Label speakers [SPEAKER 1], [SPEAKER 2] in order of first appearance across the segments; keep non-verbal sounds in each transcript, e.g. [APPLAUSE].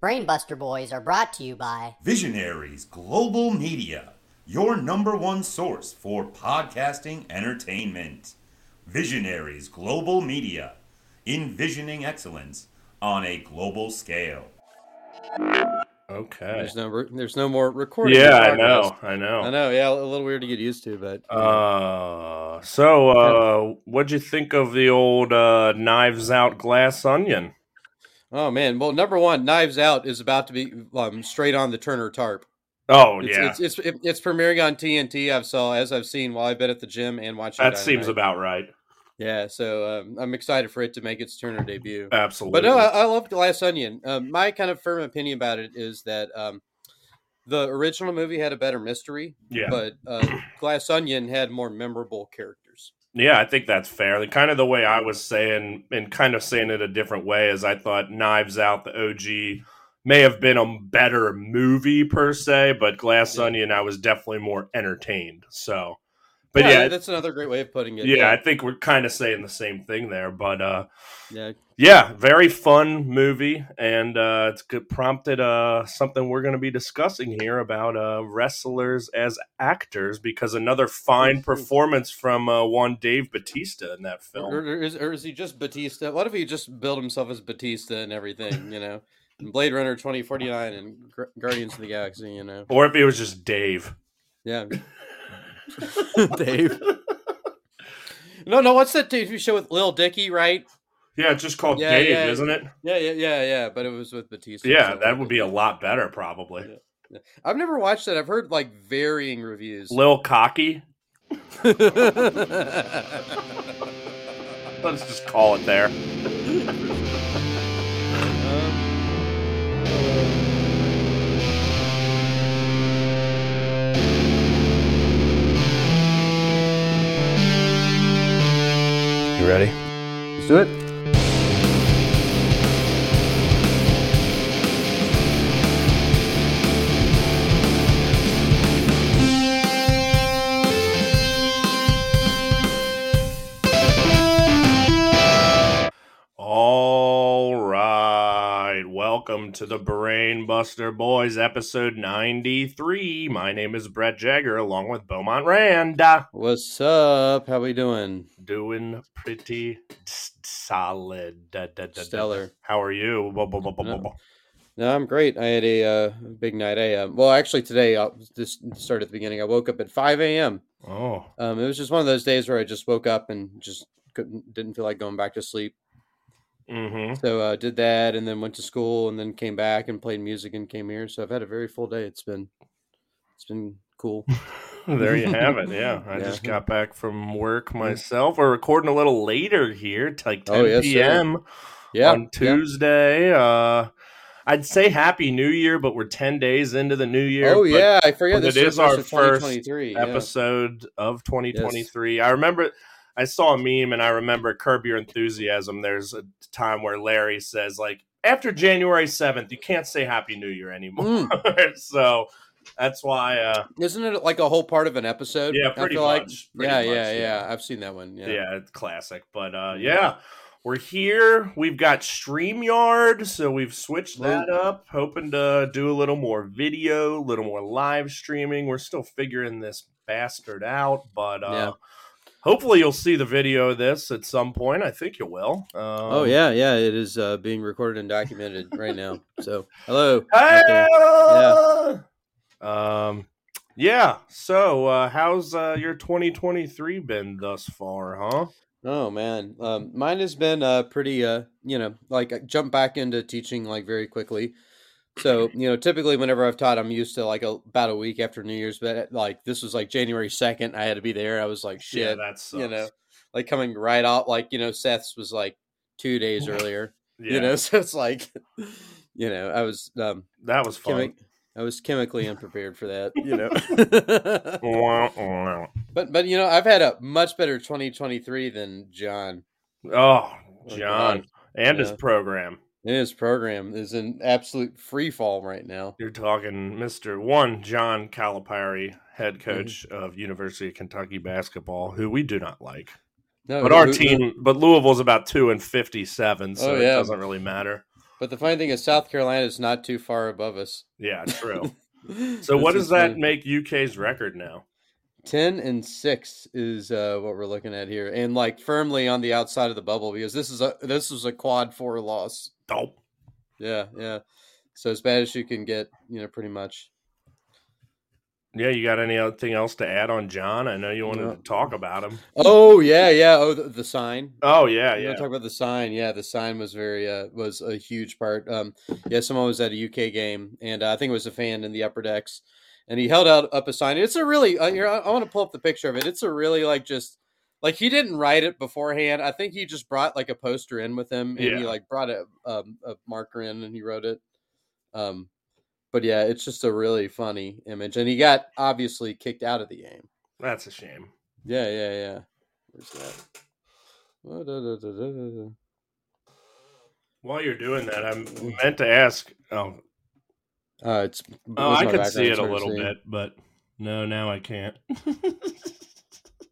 [SPEAKER 1] Brainbuster Boys are brought to you by
[SPEAKER 2] Visionaries Global Media, your number one source for podcasting entertainment. Visionaries Global Media, envisioning excellence on a global scale.
[SPEAKER 3] Okay.
[SPEAKER 4] There's no there's no more recording.
[SPEAKER 3] Yeah, I know. I know.
[SPEAKER 4] I know. Yeah, a little weird to get used to, but
[SPEAKER 3] Uh, so uh, what'd you think of the old uh, Knives Out Glass Onion?
[SPEAKER 4] Oh man. Well, number one, Knives Out is about to be um, straight on the Turner Tarp.
[SPEAKER 3] Oh
[SPEAKER 4] It's,
[SPEAKER 3] yeah,
[SPEAKER 4] it's, it's it- it's premiering on TNT. I've saw as I've seen while I've been at the gym and watching.
[SPEAKER 3] that seems about right.
[SPEAKER 4] Yeah, so um, I'm excited for it to make its Turner debut.
[SPEAKER 3] Absolutely.
[SPEAKER 4] But no, I, I love Glass Onion. Um, my kind of firm opinion about it is that um, the original movie had a better mystery,
[SPEAKER 3] yeah,
[SPEAKER 4] but uh, Glass Onion had more memorable characters.
[SPEAKER 3] Yeah, I think that's fair. The kind of the way I was saying, and kind of saying it a different way, is I thought Knives Out, the OG, may have been a better movie per se, but Glass
[SPEAKER 4] Yeah.
[SPEAKER 3] Onion, I was definitely more entertained. So, but yeah,
[SPEAKER 4] that's another great way of putting it.
[SPEAKER 3] yeah, I think we're kind of saying the same thing there. But uh,
[SPEAKER 4] yeah.
[SPEAKER 3] yeah, very fun movie, and uh, it's good, prompted uh, something we're going to be discussing here about uh, wrestlers as actors because another fine performance from uh, one Dave Batista in that film.
[SPEAKER 4] or is, or is he just Batista? What if he just built himself as Batista and everything? You know, [LAUGHS] in Blade Runner 2049 and Guardians of the Galaxy. You know,
[SPEAKER 3] Or if it was just Dave.
[SPEAKER 4] yeah. [LAUGHS] Dave. No, no. What's that TV show with Lil Dicky? Right?
[SPEAKER 3] Yeah, it's just called
[SPEAKER 4] Yeah,
[SPEAKER 3] Dave,
[SPEAKER 4] yeah.
[SPEAKER 3] isn't it?
[SPEAKER 4] Yeah, yeah, yeah, yeah. But it was with Batista.
[SPEAKER 3] Yeah,
[SPEAKER 4] so-
[SPEAKER 3] that would be a lot better, probably.
[SPEAKER 4] I've never watched that. I've heard like varying reviews.
[SPEAKER 3] Lil Cocky. [LAUGHS] Let's just call it there. [LAUGHS] ready?
[SPEAKER 4] Let's do it.
[SPEAKER 3] Welcome to the Brain Buster Boys, episode 93. My name is Brett Jagger, along with Beaumont Rand.
[SPEAKER 4] What's up? How we doing?
[SPEAKER 3] Doing pretty solid.
[SPEAKER 4] Stellar.
[SPEAKER 3] How are you?
[SPEAKER 4] No. No, I'm great. I had a uh, big night. I uh, well, actually today, I'll just start at the beginning. I woke up at 5 a.m.
[SPEAKER 3] Oh,
[SPEAKER 4] Um, it was just one of those days where I just woke up and just couldn't, didn't feel like going back to sleep.
[SPEAKER 3] Mm-hmm.
[SPEAKER 4] So uh, did that, and then went to school, and then came back and played music, and came here. So I've had a very full day. It's been, it's been cool. [LAUGHS]
[SPEAKER 3] There you have it. Yeah, [LAUGHS] I
[SPEAKER 4] Yeah.
[SPEAKER 3] just got back from work myself. We're recording a little later here, like 10
[SPEAKER 4] Oh, yes, sir.
[SPEAKER 3] p.m.
[SPEAKER 4] Yeah,
[SPEAKER 3] on Tuesday. Uh, I'd say Happy New Year, but we're 10 days into the new year.
[SPEAKER 4] Oh yeah, I forget this
[SPEAKER 3] it
[SPEAKER 4] is
[SPEAKER 3] our
[SPEAKER 4] first 2023. yeah.
[SPEAKER 3] episode of 2023. I remember I saw a meme and I remember Curb Your Enthusiasm. There's a time where Larry says, like, after January 7th, you can't say Happy New Year anymore.
[SPEAKER 4] Mm. [LAUGHS]
[SPEAKER 3] so that's why, uh,
[SPEAKER 4] Isn't it like a whole part of an episode?
[SPEAKER 3] Yeah, pretty
[SPEAKER 4] feel like?
[SPEAKER 3] much, pretty
[SPEAKER 4] yeah,
[SPEAKER 3] much,
[SPEAKER 4] yeah,
[SPEAKER 3] yeah.
[SPEAKER 4] yeah. I've seen that one.
[SPEAKER 3] yeah,
[SPEAKER 4] Yeah.
[SPEAKER 3] it's classic. But uh, yeah, we're here. We've got StreamYard, so we've switched that up, hoping to do a little more video, a little more live streaming. We're still figuring this bastard out, but uh,
[SPEAKER 4] Yeah.
[SPEAKER 3] Hopefully you'll see the video of this at some point. I think you will. Um,
[SPEAKER 4] Oh yeah, yeah. It is uh, being recorded and documented right now. [LAUGHS] So hello.
[SPEAKER 3] Hey!
[SPEAKER 4] there.
[SPEAKER 3] Um, yeah. So, uh, how's uh, your 2023 been thus far, huh?
[SPEAKER 4] Oh man, um, mine has been uh, pretty. Uh, you know, like I jump back into teaching like very quickly. So you know, typically whenever I've taught, I'm used to like a, about a week after New Year's. But like this was like January second, I had to be there. I was like,
[SPEAKER 3] Yeah,
[SPEAKER 4] shit,
[SPEAKER 3] that's
[SPEAKER 4] you know, like coming right out. Like you know, Seth's was like two days [LAUGHS] earlier.
[SPEAKER 3] yeah,
[SPEAKER 4] You know, [LAUGHS] so it's like, you know, I was um,
[SPEAKER 3] that was fun.
[SPEAKER 4] chemi- I was chemically unprepared for that. You know. [LAUGHS] But but you know I've had a much better 2023 than John.
[SPEAKER 3] Oh,
[SPEAKER 4] Oh,
[SPEAKER 3] John,
[SPEAKER 4] God.
[SPEAKER 3] and his program.
[SPEAKER 4] His program is in absolute free fall right now.
[SPEAKER 3] You're talking Mr. One, John Calipari, head
[SPEAKER 4] Mm-hmm.
[SPEAKER 3] coach of University of Kentucky basketball, who we do not like.
[SPEAKER 4] No,
[SPEAKER 3] But
[SPEAKER 4] who-
[SPEAKER 3] our
[SPEAKER 4] who-
[SPEAKER 3] team, but Louisville's about two and fifty-seven, so
[SPEAKER 4] Oh,
[SPEAKER 3] it doesn't really matter.
[SPEAKER 4] But the funny thing is, South Carolina is not too far above us.
[SPEAKER 3] Yeah, true. [LAUGHS] So what does that
[SPEAKER 4] funny.
[SPEAKER 3] make UK's record now?
[SPEAKER 4] Ten and six is uh, what we're looking at here, and like firmly on the outside of the bubble because this is a this was a quad four loss.
[SPEAKER 3] Oh,
[SPEAKER 4] Yeah, yeah. So as bad as you can get, you know, pretty much.
[SPEAKER 3] yeah. You got anything else to add on John? I know you wanted
[SPEAKER 4] No.
[SPEAKER 3] to talk about him.
[SPEAKER 4] Oh yeah, yeah. Oh, the, the sign.
[SPEAKER 3] Oh yeah, yeah.
[SPEAKER 4] talk about the sign? Yeah, the sign was very uh, was a huge part. Um, yeah, someone was at a UK game, and uh, I think it was a fan in the upper decks, and he held out up a sign. It's a really uh, here. I, I want to pull up the picture of it. It's a really like just like he didn't write it beforehand. I think he just brought like a poster in with him, and he like brought a um, a marker in, and he wrote it. Um, but yeah, it's just a really funny image, and he got obviously kicked out of the game.
[SPEAKER 3] That's a shame.
[SPEAKER 4] Yeah, yeah, yeah. Where's that? Oh, da, da, da.
[SPEAKER 3] While you're doing that, I'm meant to ask. Oh,
[SPEAKER 4] Uh, it's
[SPEAKER 3] oh, I could see it a
[SPEAKER 4] It's hard to
[SPEAKER 3] little bit, but no, now I can't. [LAUGHS]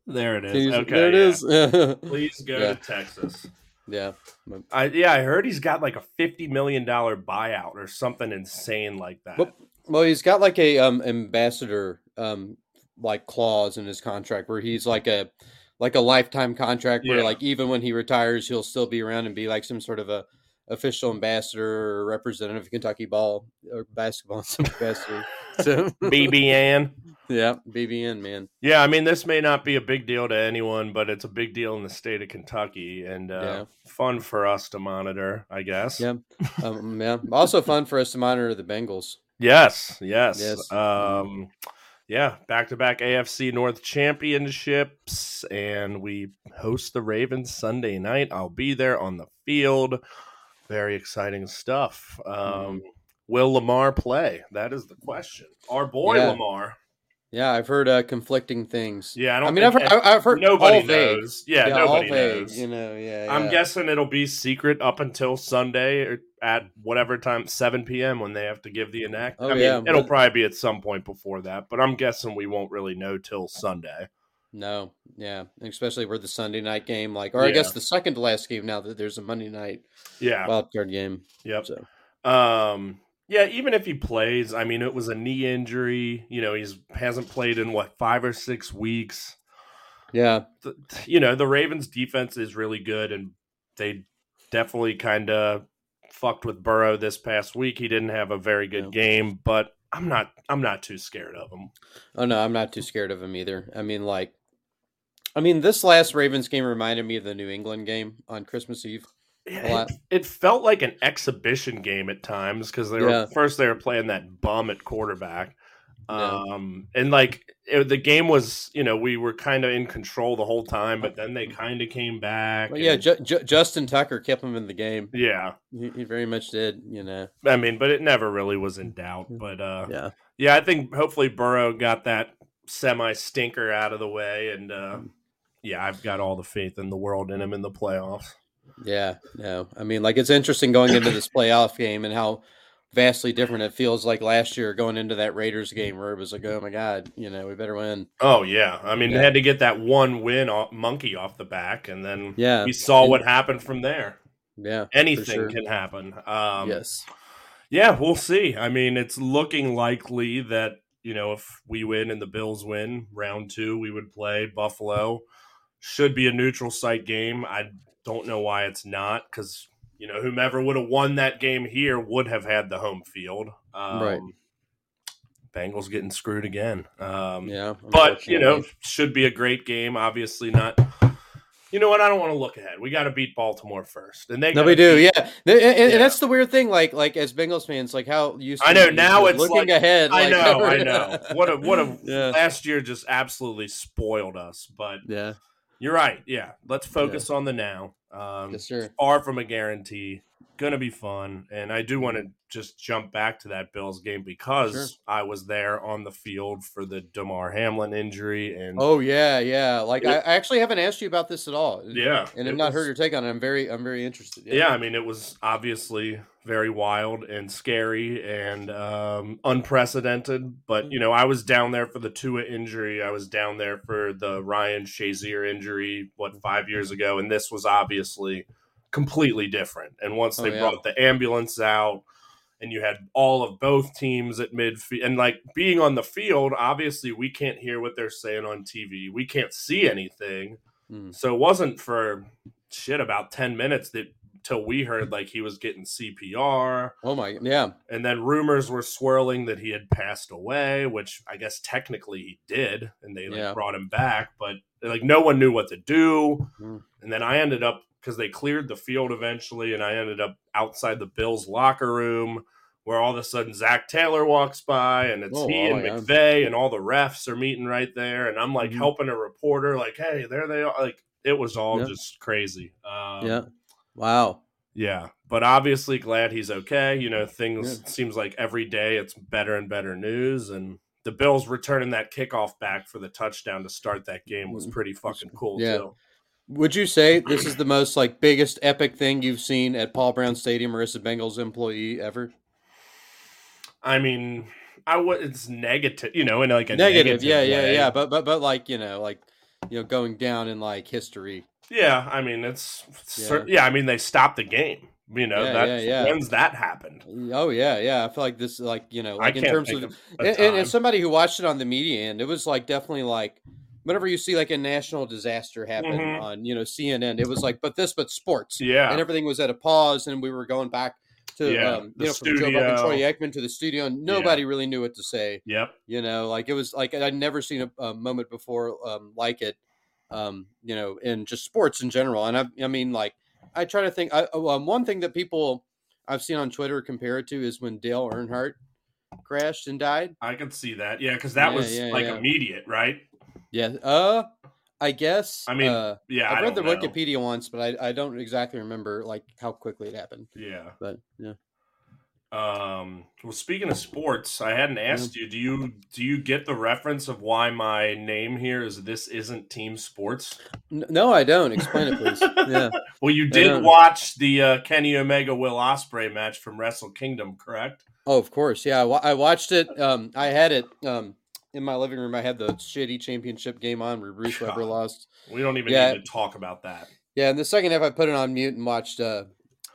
[SPEAKER 3] there it
[SPEAKER 4] Can
[SPEAKER 3] Okay,
[SPEAKER 4] there it
[SPEAKER 3] yeah.
[SPEAKER 4] is. [LAUGHS]
[SPEAKER 3] Please go
[SPEAKER 4] Yeah.
[SPEAKER 3] to Texas.
[SPEAKER 4] yeah,
[SPEAKER 3] I yeah, I heard he's got like a fifty million dollar buyout or something insane like that.
[SPEAKER 4] Well, well, he's got like a um ambassador um like clause in his contract where he's like a like a lifetime contract where
[SPEAKER 3] Yeah.
[SPEAKER 4] like even when he retires, he'll still be around and be like some sort of a official ambassador or representative of Kentucky ball or basketball [LAUGHS] ambassador. So
[SPEAKER 3] BBN.
[SPEAKER 4] Yeah, BBN man.
[SPEAKER 3] Yeah, I mean, this may not be a big deal to anyone, but it's a big deal in the state of Kentucky and uh,
[SPEAKER 4] Yeah.
[SPEAKER 3] fun for us to monitor, I guess.
[SPEAKER 4] Yeah. [LAUGHS] Um, yeah. Also fun for us to monitor the Bengals.
[SPEAKER 3] Yes, yes.
[SPEAKER 4] Yes.
[SPEAKER 3] Um, yeah, back to back AFC North championships, and we host the Ravens Sunday night. I'll be there on the field. Very exciting stuff.
[SPEAKER 4] Mm-hmm.
[SPEAKER 3] Um, will Lamar play? That is the question. Our boy
[SPEAKER 4] Yeah.
[SPEAKER 3] Lamar.
[SPEAKER 4] Yeah, I've heard uh, conflicting things.
[SPEAKER 3] Yeah, I don't.
[SPEAKER 4] I mean, I've heard, I've heard
[SPEAKER 3] nobody knows. Yeah,
[SPEAKER 4] all
[SPEAKER 3] nobody
[SPEAKER 4] vague,
[SPEAKER 3] knows.
[SPEAKER 4] You know, yeah.
[SPEAKER 3] I'm guessing it'll be secret up until Sunday or at whatever time, 7 p.m. when they have to give the enact.
[SPEAKER 4] Oh,
[SPEAKER 3] I mean,
[SPEAKER 4] yeah,
[SPEAKER 3] it'll probably be at some point before that, but I'm guessing we won't really know till Sunday.
[SPEAKER 4] No, yeah, especially for the Sunday night game, like, or I guess the second to last game now that there's a Monday night
[SPEAKER 3] Yeah.
[SPEAKER 4] wild card game.
[SPEAKER 3] yep.
[SPEAKER 4] So
[SPEAKER 3] Um. Yeah. Even if he plays, I mean, it was a knee injury. You know, he's hasn't played in what five or six weeks.
[SPEAKER 4] yeah,
[SPEAKER 3] The, you know, the Ravens' defense is really good, and they definitely kind of fucked with Burrow this past week. He didn't have a very good
[SPEAKER 4] Yeah.
[SPEAKER 3] game, but I'm not. I'm not too scared of him.
[SPEAKER 4] oh no, I'm not too scared of him either. I mean, like, I mean, this last Ravens game reminded me of the New England game on Christmas Eve.
[SPEAKER 3] Yeah. It, it felt like an exhibition game at times because they were
[SPEAKER 4] Yeah.
[SPEAKER 3] first they were playing that bum at quarterback,
[SPEAKER 4] Yeah.
[SPEAKER 3] um, and like it, the game was, you know, we were kind of in control the whole time, but then they kind of came back.
[SPEAKER 4] Well, yeah,
[SPEAKER 3] and-
[SPEAKER 4] Ju- Ju- Justin Tucker kept him in the game.
[SPEAKER 3] yeah.
[SPEAKER 4] He, he very much did. You know.
[SPEAKER 3] I mean, but it never really was in doubt. But uh,
[SPEAKER 4] Yeah.
[SPEAKER 3] yeah, I think hopefully Burrow got that semi stinker out of the way, and uh, yeah, I've got all the faith in the world in him in the playoffs.
[SPEAKER 4] Yeah, no. I mean, like it's interesting going into this playoff game and how vastly different it feels like last year going into that Raiders game where it was like, oh my god, you know, we better win.
[SPEAKER 3] Oh yeah, I mean
[SPEAKER 4] Yeah.
[SPEAKER 3] they had to get that one win off, monkey off the back, and then
[SPEAKER 4] Yeah,
[SPEAKER 3] we saw
[SPEAKER 4] and-
[SPEAKER 3] what happened from there.
[SPEAKER 4] Yeah,
[SPEAKER 3] Anything
[SPEAKER 4] sure.
[SPEAKER 3] can happen. Um,
[SPEAKER 4] yes,
[SPEAKER 3] Yeah, we'll see. I mean, it's looking likely that you know if we win and the Bills win round two, we would play Buffalo. Should be a neutral site game. I don't know why it's not because you know whomever would have won that game here would have had the home field. Um,
[SPEAKER 4] Right.
[SPEAKER 3] Bengals getting screwed again. Um,
[SPEAKER 4] yeah.
[SPEAKER 3] but you know, should be a great game. Obviously, not. You know what? I don't want to look ahead. We got to beat Baltimore first, and they
[SPEAKER 4] no, we do.
[SPEAKER 3] beat-
[SPEAKER 4] Yeah, and, and-
[SPEAKER 3] Yeah.
[SPEAKER 4] that's the weird thing. Like, like as Bengals fans, like how you. to
[SPEAKER 3] I know, now it's
[SPEAKER 4] looking
[SPEAKER 3] like-
[SPEAKER 4] ahead.
[SPEAKER 3] I
[SPEAKER 4] like,
[SPEAKER 3] know, I [LAUGHS] know. What a what a
[SPEAKER 4] Yeah.
[SPEAKER 3] last year just absolutely spoiled us. But
[SPEAKER 4] yeah,
[SPEAKER 3] you're right. Yeah, let's focus on the now. Um,
[SPEAKER 4] yes, sir.
[SPEAKER 3] far from a guarantee. Gonna be fun, and I do want to mm-hmm. just jump back to that Bills game because
[SPEAKER 4] Sure.
[SPEAKER 3] I was there on the field for the Damar Hamlin injury, and
[SPEAKER 4] Oh yeah, yeah. Like
[SPEAKER 3] It-
[SPEAKER 4] I, actually haven't asked you about this at all.
[SPEAKER 3] yeah,
[SPEAKER 4] and I've not
[SPEAKER 3] was-
[SPEAKER 4] heard your take on it. I'm very, I'm very interested.
[SPEAKER 3] Yeah, I mean, it was obviously very wild and scary and um, unprecedented. But, you mm-hmm. know, I was down there for the Tua injury. I was down there for the Ryan Shazier injury, what, five mm-hmm. years ago. And this was obviously completely different. And once
[SPEAKER 4] Oh,
[SPEAKER 3] they
[SPEAKER 4] yeah.
[SPEAKER 3] brought the ambulance out, and you had all of both teams at midfield, and like being on the field, obviously we can't hear what they're saying on TV. We can't see anything.
[SPEAKER 4] Mm.
[SPEAKER 3] So it wasn't for shit about ten minutes that till we heard like he was getting CPR.
[SPEAKER 4] Oh my, yeah,
[SPEAKER 3] And then rumors were swirling that he had passed away, which I guess technically he did, and they like
[SPEAKER 4] Yeah.
[SPEAKER 3] brought him back, but like no one knew what to do.
[SPEAKER 4] Mm.
[SPEAKER 3] And then I ended up because they cleared the field eventually, and I ended up outside the Bills locker room where all of a sudden Zac Taylor walks by, and it's
[SPEAKER 4] Oh,
[SPEAKER 3] he and
[SPEAKER 4] wow, yeah.
[SPEAKER 3] McVeigh, and all the refs are meeting right there, and I'm like
[SPEAKER 4] Mhm.
[SPEAKER 3] helping a reporter, like, hey, there they are. Like it was all
[SPEAKER 4] Yeah.
[SPEAKER 3] just crazy. Um,
[SPEAKER 4] yeah, wow,
[SPEAKER 3] yeah, but obviously glad he's okay. You know, things seems like every day it's better and better news, and the Bills returning that kickoff back for the touchdown to start that game was pretty fucking cool
[SPEAKER 4] Yeah.
[SPEAKER 3] too.
[SPEAKER 4] Would you say this is the most like biggest epic thing you've seen at Paul Brown Stadium or as a Bengals employee ever?
[SPEAKER 3] I mean, I would it's negative, you know, in like a
[SPEAKER 4] Negative,
[SPEAKER 3] negative,
[SPEAKER 4] yeah, yeah,
[SPEAKER 3] way.
[SPEAKER 4] yeah, but but but like you know, like you know, going down in like history.
[SPEAKER 3] yeah. I mean, it's
[SPEAKER 4] Yeah.
[SPEAKER 3] yeah. I mean, they stopped the game. You know,
[SPEAKER 4] Yeah,
[SPEAKER 3] that
[SPEAKER 4] yeah, yeah.
[SPEAKER 3] when's that happened?
[SPEAKER 4] Oh yeah, yeah. I feel like this, like you know,
[SPEAKER 3] I
[SPEAKER 4] like in terms of,
[SPEAKER 3] of
[SPEAKER 4] and, and as somebody who watched it on the media end, it was like definitely like whenever you see like a national disaster happen
[SPEAKER 3] Mhm.
[SPEAKER 4] on you know CNN, it was like, but this, but sports,
[SPEAKER 3] Yeah,
[SPEAKER 4] and everything was at a pause, and we were going back to
[SPEAKER 3] Yeah,
[SPEAKER 4] um,
[SPEAKER 3] the
[SPEAKER 4] you know from Joe Buck and Troy
[SPEAKER 3] studio.
[SPEAKER 4] Aikman to the studio, and nobody really knew what to say.
[SPEAKER 3] yep.
[SPEAKER 4] You know, like it was like I'd never seen a, a moment before um, like it. Um, you know, in just sports in general, and I, I mean, like I try to think. I, um, one thing that people I've seen on Twitter compare it to is when Dale Earnhardt crashed and died.
[SPEAKER 3] I could see that. Yeah, because that
[SPEAKER 4] Yeah,
[SPEAKER 3] was
[SPEAKER 4] yeah,
[SPEAKER 3] like
[SPEAKER 4] yeah.
[SPEAKER 3] immediate, right?
[SPEAKER 4] Yeah. Uh, I guess.
[SPEAKER 3] I mean,
[SPEAKER 4] uh,
[SPEAKER 3] Yeah, I
[SPEAKER 4] read the
[SPEAKER 3] know.
[SPEAKER 4] Wikipedia once, but I, I don't exactly remember like how quickly it happened.
[SPEAKER 3] Yeah.
[SPEAKER 4] But yeah.
[SPEAKER 3] Um. Well, speaking of sports, I hadn't asked you. Do you do you get the reference of why my name here is this isn't team sports?
[SPEAKER 4] No, I don't. Explain it, please. Yeah. [LAUGHS]
[SPEAKER 3] Well, you did watch the uh, Kenny Omega Will Ospreay match from Wrestle Kingdom, correct?
[SPEAKER 4] Oh, of course. Yeah, I, I watched it. Um, I had it um in my living room. I had the shitty championship game on where Bruce Weber lost.
[SPEAKER 3] We don't even
[SPEAKER 4] Yeah.
[SPEAKER 3] need to talk about that.
[SPEAKER 4] Yeah, in the second half, I put it on mute and watched uh,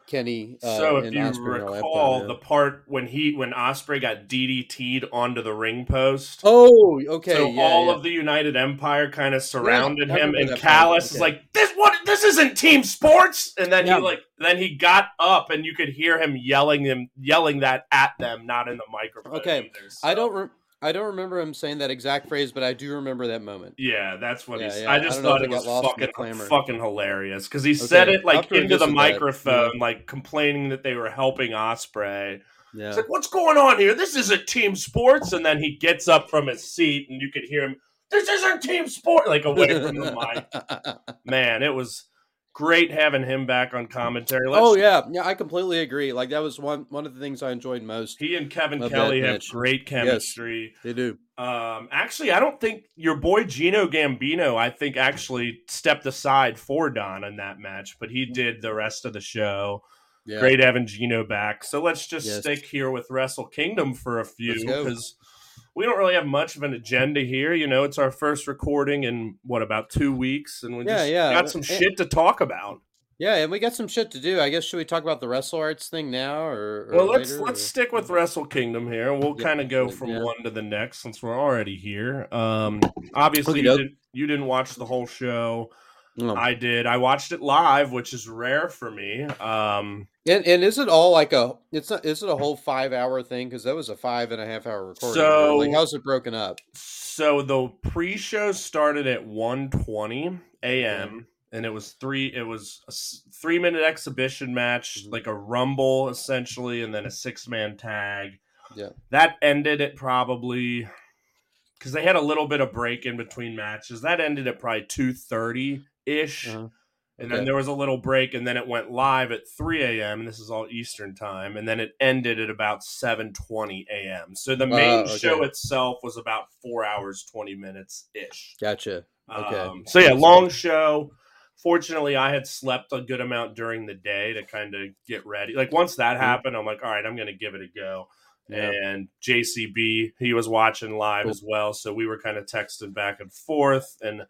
[SPEAKER 4] Kenny. Uh,
[SPEAKER 3] so, if you
[SPEAKER 4] Ospreay
[SPEAKER 3] recall, the part when he when Ospreay got DDT'd onto the ring post.
[SPEAKER 4] oh, okay.
[SPEAKER 3] so
[SPEAKER 4] yeah,
[SPEAKER 3] all
[SPEAKER 4] yeah.
[SPEAKER 3] of the United Empire kind of surrounded
[SPEAKER 4] I
[SPEAKER 3] him, and
[SPEAKER 4] part,
[SPEAKER 3] Callis is like, "This what? This isn't team sports." And then
[SPEAKER 4] Yeah.
[SPEAKER 3] he like, then he got up, and you could hear him yelling him, yelling that at them, not in the microphone.
[SPEAKER 4] Okay.
[SPEAKER 3] either,
[SPEAKER 4] I don't. Re- I don't remember him saying that exact phrase, but I do remember that moment.
[SPEAKER 3] Yeah, that's what
[SPEAKER 4] Yeah,
[SPEAKER 3] he's.
[SPEAKER 4] yeah.
[SPEAKER 3] I
[SPEAKER 4] I
[SPEAKER 3] just
[SPEAKER 4] don't
[SPEAKER 3] thought it was
[SPEAKER 4] got lost in the
[SPEAKER 3] fucking fucking hilarious because he said it like
[SPEAKER 4] I'll have to
[SPEAKER 3] into the microphone, like complaining that they were helping Ospreay.
[SPEAKER 4] Yeah.
[SPEAKER 3] It's like, what's going on here? This isn't team sports. And then he gets up from his seat, and you could hear him. This isn't team sport. Like away from the mic. [LAUGHS] Man, it was great having him back on commentary. Let's-
[SPEAKER 4] oh yeah, yeah. I completely agree. Like that was one one of the things I enjoyed most.
[SPEAKER 3] He and Kevin Kelly have great chemistry.
[SPEAKER 4] They do.
[SPEAKER 3] Um, actually, I don't think your boy Gino Gambino. I think actually stepped aside for Don in that match, but he did the rest of the show.
[SPEAKER 4] Yeah.
[SPEAKER 3] Great having Gino back. So let's just
[SPEAKER 4] Yes.
[SPEAKER 3] stick here with Wrestle Kingdom for a few because we don't really have much of an agenda here. You know, it's our first recording in what about two weeks, and we
[SPEAKER 4] Yeah,
[SPEAKER 3] just
[SPEAKER 4] yeah.
[SPEAKER 3] got some
[SPEAKER 4] Eh,
[SPEAKER 3] shit to talk about.
[SPEAKER 4] Yeah, and we got some shit to do. I guess should we talk about the Wrestle Arts thing now, or, or
[SPEAKER 3] Well, let's
[SPEAKER 4] later,
[SPEAKER 3] let's
[SPEAKER 4] or-
[SPEAKER 3] stick with Wrestle Kingdom here. We'll
[SPEAKER 4] Yeah,
[SPEAKER 3] kind of go from one to the next since we're already here. Um, obviously, you, did, you didn't watch the whole show.
[SPEAKER 4] No.
[SPEAKER 3] I did. I watched it live, which is rare for me. Um,
[SPEAKER 4] And and is it all like a? It's not. Is it a whole five hour thing? Because that was a five and a half hour recording.
[SPEAKER 3] So-
[SPEAKER 4] like, how's it broken up?
[SPEAKER 3] so the pre-show started at 1:20 a.m. and it was three. It was a three-minute exhibition match,
[SPEAKER 4] Mhm.
[SPEAKER 3] like a rumble essentially, and then a six-man tag.
[SPEAKER 4] Yeah.
[SPEAKER 3] that ended at probably because they had a little bit of break in between matches. That ended at probably 2:30 ish.
[SPEAKER 4] Uh-huh.
[SPEAKER 3] And
[SPEAKER 4] Okay.
[SPEAKER 3] then there was a little break, and then it went live at 3 a.m. And this is all Eastern time, and then it ended at about 7:20 a.m. So the main
[SPEAKER 4] Oh, okay.
[SPEAKER 3] show itself was about four hours 20 minutes ish.
[SPEAKER 4] Gotcha. Okay.
[SPEAKER 3] Um, so yeah, long show. Fortunately, I had slept a good amount during the day to kind of get ready. Like once that happened, I'm like, all right, I'm going to give it a go.
[SPEAKER 4] Yeah.
[SPEAKER 3] And JCB, he was watching live
[SPEAKER 4] Cool.
[SPEAKER 3] as well, so we were kind of texting back and forth. And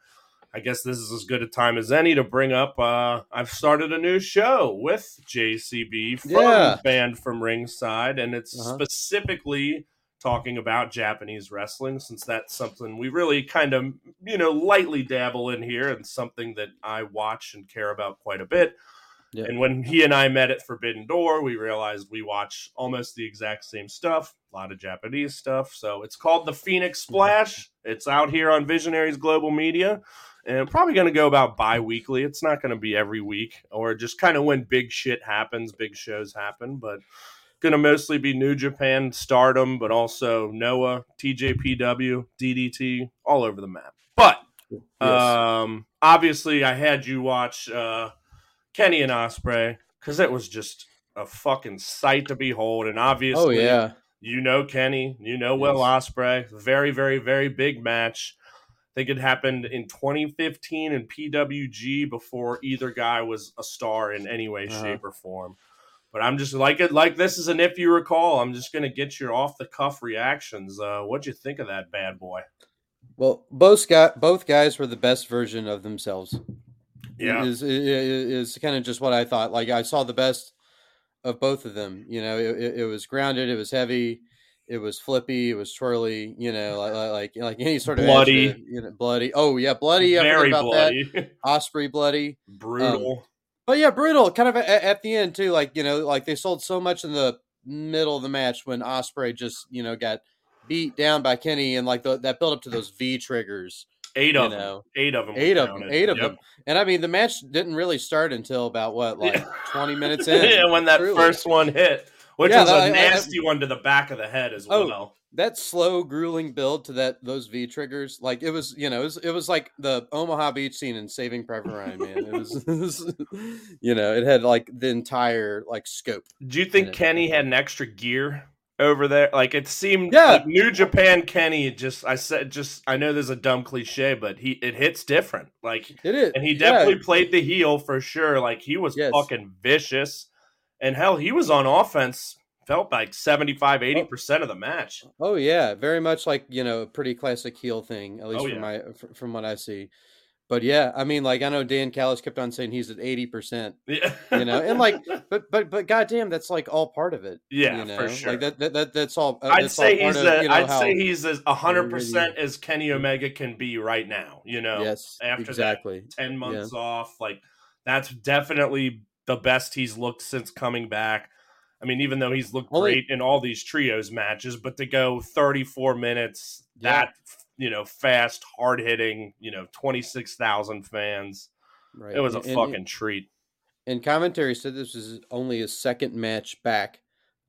[SPEAKER 3] I guess this is as good a time as any to bring up. Uh, I've started a new show with JCB from
[SPEAKER 4] Yeah.
[SPEAKER 3] band from Ringside, and it's
[SPEAKER 4] Uh-huh.
[SPEAKER 3] specifically talking about Japanese wrestling, since that's something we really kind of you know lightly dabble in here, and something that I watch and care about quite a bit.
[SPEAKER 4] Yeah.
[SPEAKER 3] And when he and I met at Forbidden Door, we realized we watch almost the exact same stuff, a lot of Japanese stuff. So it's called The Phoenix Splash. It's out here on Visionaries Global Media. And probably going to go about bi weekly. It's not going to be every week or just kind of when big shit happens, big shows happen. But going to mostly be New Japan, Stardom, but also Noah, TJPW, DDT, all over the map. But
[SPEAKER 4] Yes.
[SPEAKER 3] um, obviously, I had you watch uh, Kenny and Ospreay because it was just a fucking sight to behold. And obviously,
[SPEAKER 4] oh yeah.
[SPEAKER 3] you know Kenny, you know Will
[SPEAKER 4] Yes.
[SPEAKER 3] Ospreay. Very, very, very big match. Think it happened in 2015 in PWG before either guy was a star in any way,
[SPEAKER 4] Uh-huh.
[SPEAKER 3] shape, or form. But I'm just like it, like this is an if you recall. I'm just gonna get your off the cuff reactions. Uh, what'd you think of that bad boy?
[SPEAKER 4] Well, both guy, both guys were the best version of themselves.
[SPEAKER 3] Yeah,
[SPEAKER 4] is is, is kind of just what I thought. Like I saw the best of both of them. You know, it, it was grounded, it was heavy, it was flippy, it was twirly. You know, like like like any sort of
[SPEAKER 3] Bloody.
[SPEAKER 4] to- you know, bloody. Oh yeah, bloody. I
[SPEAKER 3] very
[SPEAKER 4] about
[SPEAKER 3] bloody,
[SPEAKER 4] that. [LAUGHS] Ospreay bloody.
[SPEAKER 3] Um, brutal.
[SPEAKER 4] But yeah, brutal. Kind of at, at the end too. Like you know, like they sold so much in the middle of the match when Ospreay just you know got beat down by Kenny and like the, that built up to those V triggers.
[SPEAKER 3] eight of them. Eight of them.
[SPEAKER 4] Eight of them. Eight of them. And I mean, the match didn't really start until about what, like
[SPEAKER 3] Yeah.
[SPEAKER 4] twenty minutes [LAUGHS] in.
[SPEAKER 3] yeah, when that
[SPEAKER 4] Truly.
[SPEAKER 3] first one hit, which
[SPEAKER 4] Yeah,
[SPEAKER 3] was
[SPEAKER 4] I-
[SPEAKER 3] a
[SPEAKER 4] I- I-
[SPEAKER 3] nasty one to the back of the head as
[SPEAKER 4] Oh,
[SPEAKER 3] well.
[SPEAKER 4] that slow, grueling build to that those V triggers, like it was, you know, it was, it was like the Omaha Beach scene in Saving Private Ryan. Man, it was, [LAUGHS] it was, you know, it had like the entire like scope.
[SPEAKER 3] Do you think. Kenny had an extra gear over there? Like it seemed,
[SPEAKER 4] Yeah.
[SPEAKER 3] like New Japan Kenny. Just I said, just I know there's a dumb cliche, but he it hits different. Like,
[SPEAKER 4] It is,
[SPEAKER 3] and he
[SPEAKER 4] yeah.
[SPEAKER 3] definitely played the heel for sure. Like he was
[SPEAKER 4] Yes.
[SPEAKER 3] fucking vicious, and hell, he was on offense. Felt like 75, 80 percent of the match.
[SPEAKER 4] Oh yeah, very much like you know, a pretty classic heel thing, at least
[SPEAKER 3] Oh,
[SPEAKER 4] from
[SPEAKER 3] yeah.
[SPEAKER 4] my from what I see. But yeah, I mean, like I know Don Callis kept on saying he's at eighty percent,
[SPEAKER 3] Yeah,
[SPEAKER 4] you know, and like, [LAUGHS] but but but goddamn, that's like all part of it.
[SPEAKER 3] yeah,
[SPEAKER 4] you know?
[SPEAKER 3] for sure.
[SPEAKER 4] Like that, that, that that's all. uh,
[SPEAKER 3] I'd
[SPEAKER 4] that's all
[SPEAKER 3] say
[SPEAKER 4] part
[SPEAKER 3] he's
[SPEAKER 4] of,
[SPEAKER 3] a,
[SPEAKER 4] you know,
[SPEAKER 3] I'd say he's as hundred percent as Kenny Omega can be right now. You know,
[SPEAKER 4] yes,
[SPEAKER 3] after that
[SPEAKER 4] exactly.
[SPEAKER 3] 10 months off. Like, that's definitely the best he's looked since coming back. I mean, even though he's looked
[SPEAKER 4] Only-
[SPEAKER 3] great in all these trios matches, but to go 34 minutes,
[SPEAKER 4] Yeah.
[SPEAKER 3] that, you know, fast, hard hitting, you know, 26,000 fans,
[SPEAKER 4] Right.
[SPEAKER 3] it was a
[SPEAKER 4] And- and-
[SPEAKER 3] fucking treat.
[SPEAKER 4] And commentary said this is only his second match back.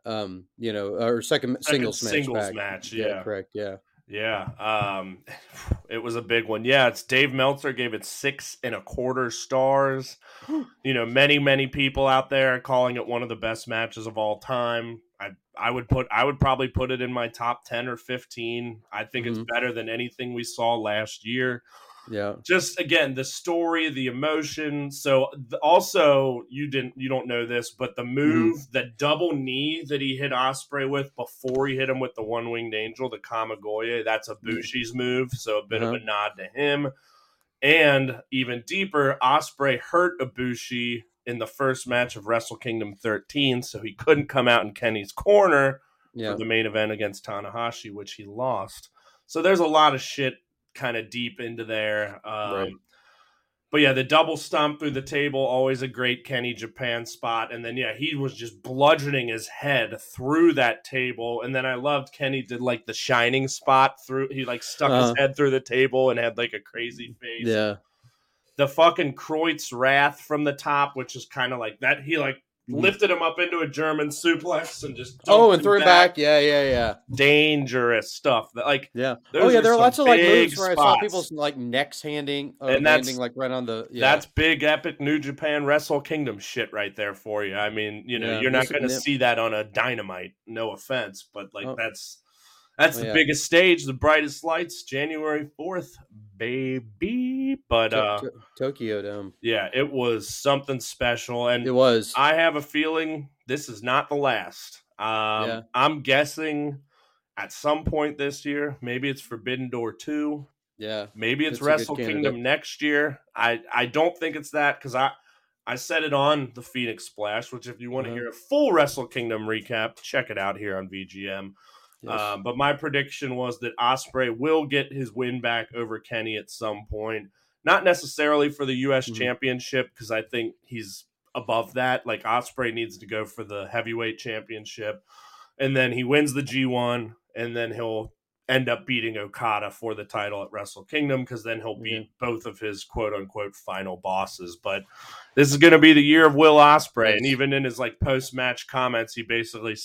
[SPEAKER 4] Um, you know, or second, singles match.
[SPEAKER 3] singles
[SPEAKER 4] back.
[SPEAKER 3] match, yeah.
[SPEAKER 4] correct. Yeah.
[SPEAKER 3] Yeah. Um, [SIGHS] it was a big one. Yeah. It's Dave Meltzer gave it six and a quarter stars. [GASPS] you know, many, many people out there calling it one of the best matches of all time. I, I would put, I would probably put it in my top 10 or 15. I think it's
[SPEAKER 4] Mhm.
[SPEAKER 3] better than anything we saw last year.
[SPEAKER 4] Yeah.
[SPEAKER 3] Just again, the story, the emotion. So also, you didn't, you don't know this, but the mm-hmm. move, the double knee that he hit Ospreay with before he hit him with the one winged angel, the Kamigoye, that's Ibushi's move. So a bit of uh-huh. a nod to him. And even deeper, Ospreay hurt Ibushi in the first match of Wrestle Kingdom 13, so he couldn't come out in Kenny's corner
[SPEAKER 4] Yeah.
[SPEAKER 3] for the main event against Tanahashi, which he lost. So there's a lot of shit kind of deep into there. Um,
[SPEAKER 4] Right.
[SPEAKER 3] But yeah, the double stomp through the table, always a great Kenny Japan spot. And then, yeah, he was just bludgeoning his head through that table. And then I loved Kenny did like the shining spot through, he like stuck
[SPEAKER 4] Uh-huh.
[SPEAKER 3] his head through the table and had like a crazy face
[SPEAKER 4] Yeah.
[SPEAKER 3] the fucking Croyt's Wrath from the top, which is kind of like that. He like.
[SPEAKER 4] Mm-hmm.
[SPEAKER 3] lifted him up into a German suplex and just
[SPEAKER 4] Oh, and threw him back. Yeah, yeah, yeah,
[SPEAKER 3] Dangerous stuff. That like
[SPEAKER 4] yeah. Oh yeah,
[SPEAKER 3] are
[SPEAKER 4] there are lots of like moves where I saw
[SPEAKER 3] spots.
[SPEAKER 4] people's like necks handing or
[SPEAKER 3] And that's-
[SPEAKER 4] landing like right on the. Yeah.
[SPEAKER 3] that's big epic New Japan Wrestle Kingdom shit right there for you. I mean, you know,
[SPEAKER 4] Yeah,
[SPEAKER 3] you're not going to see that on a Dynamite. No offense, but like
[SPEAKER 4] Oh.
[SPEAKER 3] that's that's
[SPEAKER 4] Oh,
[SPEAKER 3] the
[SPEAKER 4] yeah.
[SPEAKER 3] biggest stage, the brightest lights, January fourth, baby. But uh,
[SPEAKER 4] to- Tokyo Dome.
[SPEAKER 3] yeah, it was something special, and
[SPEAKER 4] It was.
[SPEAKER 3] I have a feeling this is not the last. Um,
[SPEAKER 4] Yeah.
[SPEAKER 3] I'm guessing at some point this year, maybe it's Forbidden Door 2.
[SPEAKER 4] Yeah.
[SPEAKER 3] Maybe it's Wrestle. Kingdom next year. I I don't think it's that because I I said it on the Phoenix Splash. Which if you want to
[SPEAKER 4] Mhm.
[SPEAKER 3] hear a full Wrestle Kingdom recap, check it out here on VGM.
[SPEAKER 4] Yes.
[SPEAKER 3] Um, but my prediction was that Ospreay will get his win back over Kenny at some point. Not necessarily for the U.S.
[SPEAKER 4] Mhm.
[SPEAKER 3] Championship because I think he's above that. Like Ospreay needs to go for the heavyweight championship, and then he wins the G1, and then he'll end up beating Okada for the title at Wrestle Kingdom because then he'll beat both of his quote unquote final bosses. But this is going to be the year of Will Ospreay, and even in his like post match comments, he basically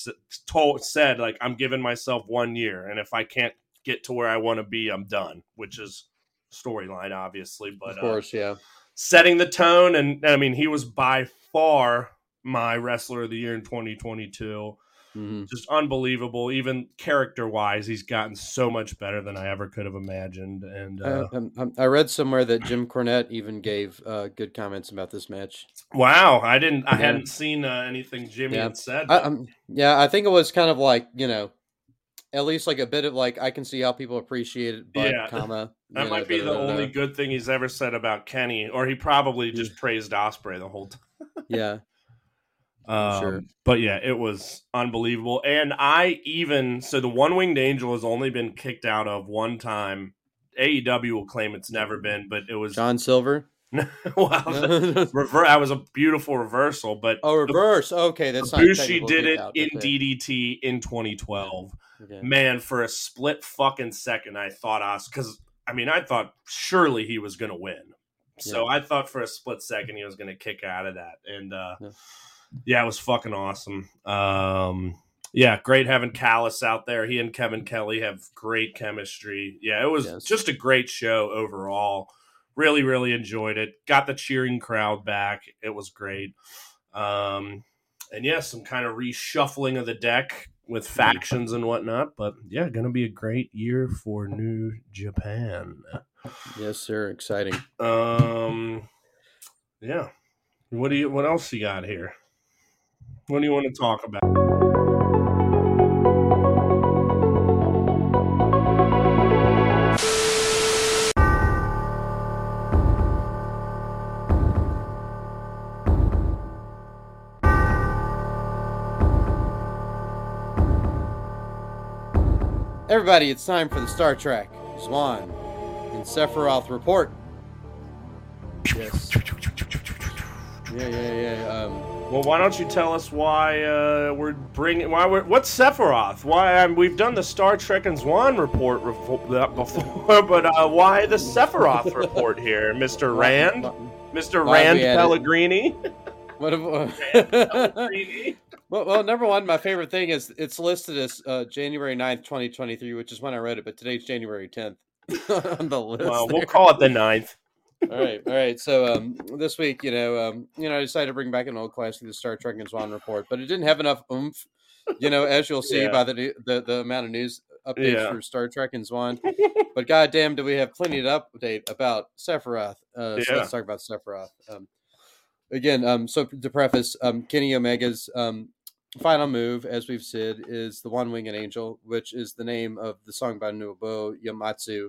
[SPEAKER 3] told said like I'm giving myself one year, and if I can't get to where I want to be, I'm done. Which is storyline, obviously, but
[SPEAKER 4] of
[SPEAKER 3] uh,
[SPEAKER 4] course, yeah.
[SPEAKER 3] setting the tone. And I mean, he was by far my wrestler of the year in 2022.
[SPEAKER 4] Hmm
[SPEAKER 3] Just unbelievable. Even character wise, he's gotten so much better than I ever could have imagined. And uh,
[SPEAKER 4] I, um, I read somewhere that Jim Cornette even gave uh, good comments about this match.
[SPEAKER 3] wow, I didn't, I
[SPEAKER 4] Yeah.
[SPEAKER 3] hadn't seen uh, anything Jimmy
[SPEAKER 4] Yeah.
[SPEAKER 3] had said.
[SPEAKER 4] I, um, yeah, I think it was kind of like you know, at least like a bit of like I can see how people appreciate it, but
[SPEAKER 3] Yeah.
[SPEAKER 4] comma
[SPEAKER 3] that might be the only good thing he's ever said about Kenny, or he probably just praised Ospreay the whole [LAUGHS] time.
[SPEAKER 4] Yeah,
[SPEAKER 3] Um,
[SPEAKER 4] Sure.
[SPEAKER 3] But yeah, it was unbelievable. And I even so the one winged angel has only been kicked out of one time. AEW will claim it's never been, but it was
[SPEAKER 4] John Silver. [LAUGHS]
[SPEAKER 3] well, the [LAUGHS] rever- that was a beautiful reversal. But
[SPEAKER 4] oh, reverse. Okay, that's not Ibushi
[SPEAKER 3] did it
[SPEAKER 4] out,
[SPEAKER 3] in. DDT in 2012.
[SPEAKER 4] Okay.
[SPEAKER 3] Man, for a split fucking second, I thought us because I mean I thought surely he was going to win. So I thought for a split second he was going to kick out of that, and uh,
[SPEAKER 4] Yeah.
[SPEAKER 3] Yeah. it was fucking awesome. Um, yeah, great having Callis out there. He and Kevin Kelly have great chemistry. Yeah, it was
[SPEAKER 4] Yes.
[SPEAKER 3] just a great show overall. Really, really enjoyed it. Got the cheering crowd back. It was great. Um, and yeah, some kind of reshuffling of the deck with factions and whatnot. But yeah, gonna be a great year for New Japan.
[SPEAKER 4] Yes, sir. Exciting.
[SPEAKER 3] Um, yeah. What do you? What else you got here? What do you want to talk about?
[SPEAKER 4] Everybody, it's time for the Star Trek Zwan and Sephiroth report. Yes. Yeah, yeah, yeah. Um,
[SPEAKER 3] Well, why don't you tell us why uh, we're bringing? Why we're what's Sephiroth? Why um, we've done the Star Trek and Zwan report before, [LAUGHS] but uh, why the Sephiroth report here, Mister Rand, Mister [LAUGHS] Rand Pellegrini?
[SPEAKER 4] What? If,
[SPEAKER 3] Pellegrini?
[SPEAKER 4] well, well, number one, my favorite thing is it's listed as uh, January 9th, 2023, which is when I wrote it, but today's January 10th [LAUGHS] on the list.
[SPEAKER 3] well, we'll call it the ninth.
[SPEAKER 4] All right, all right. So um, this week, you know, um, you know, I decided to bring back an old classic, the Star Trek and Zwan report, but it didn't have enough oomph. You know, as you'll see
[SPEAKER 3] Yeah.
[SPEAKER 4] by the, the the amount of news updates
[SPEAKER 3] Yeah.
[SPEAKER 4] for Star Trek and Zwan. [LAUGHS] but goddamn, do we have plenty to update about Sephiroth? Uh, so let's talk about Sephiroth. Um, again, um, so to preface, um, Kenny Omega's um, final move, as we've said, is the One Winged Angel, which is the name of the song by Nobuo Uematsu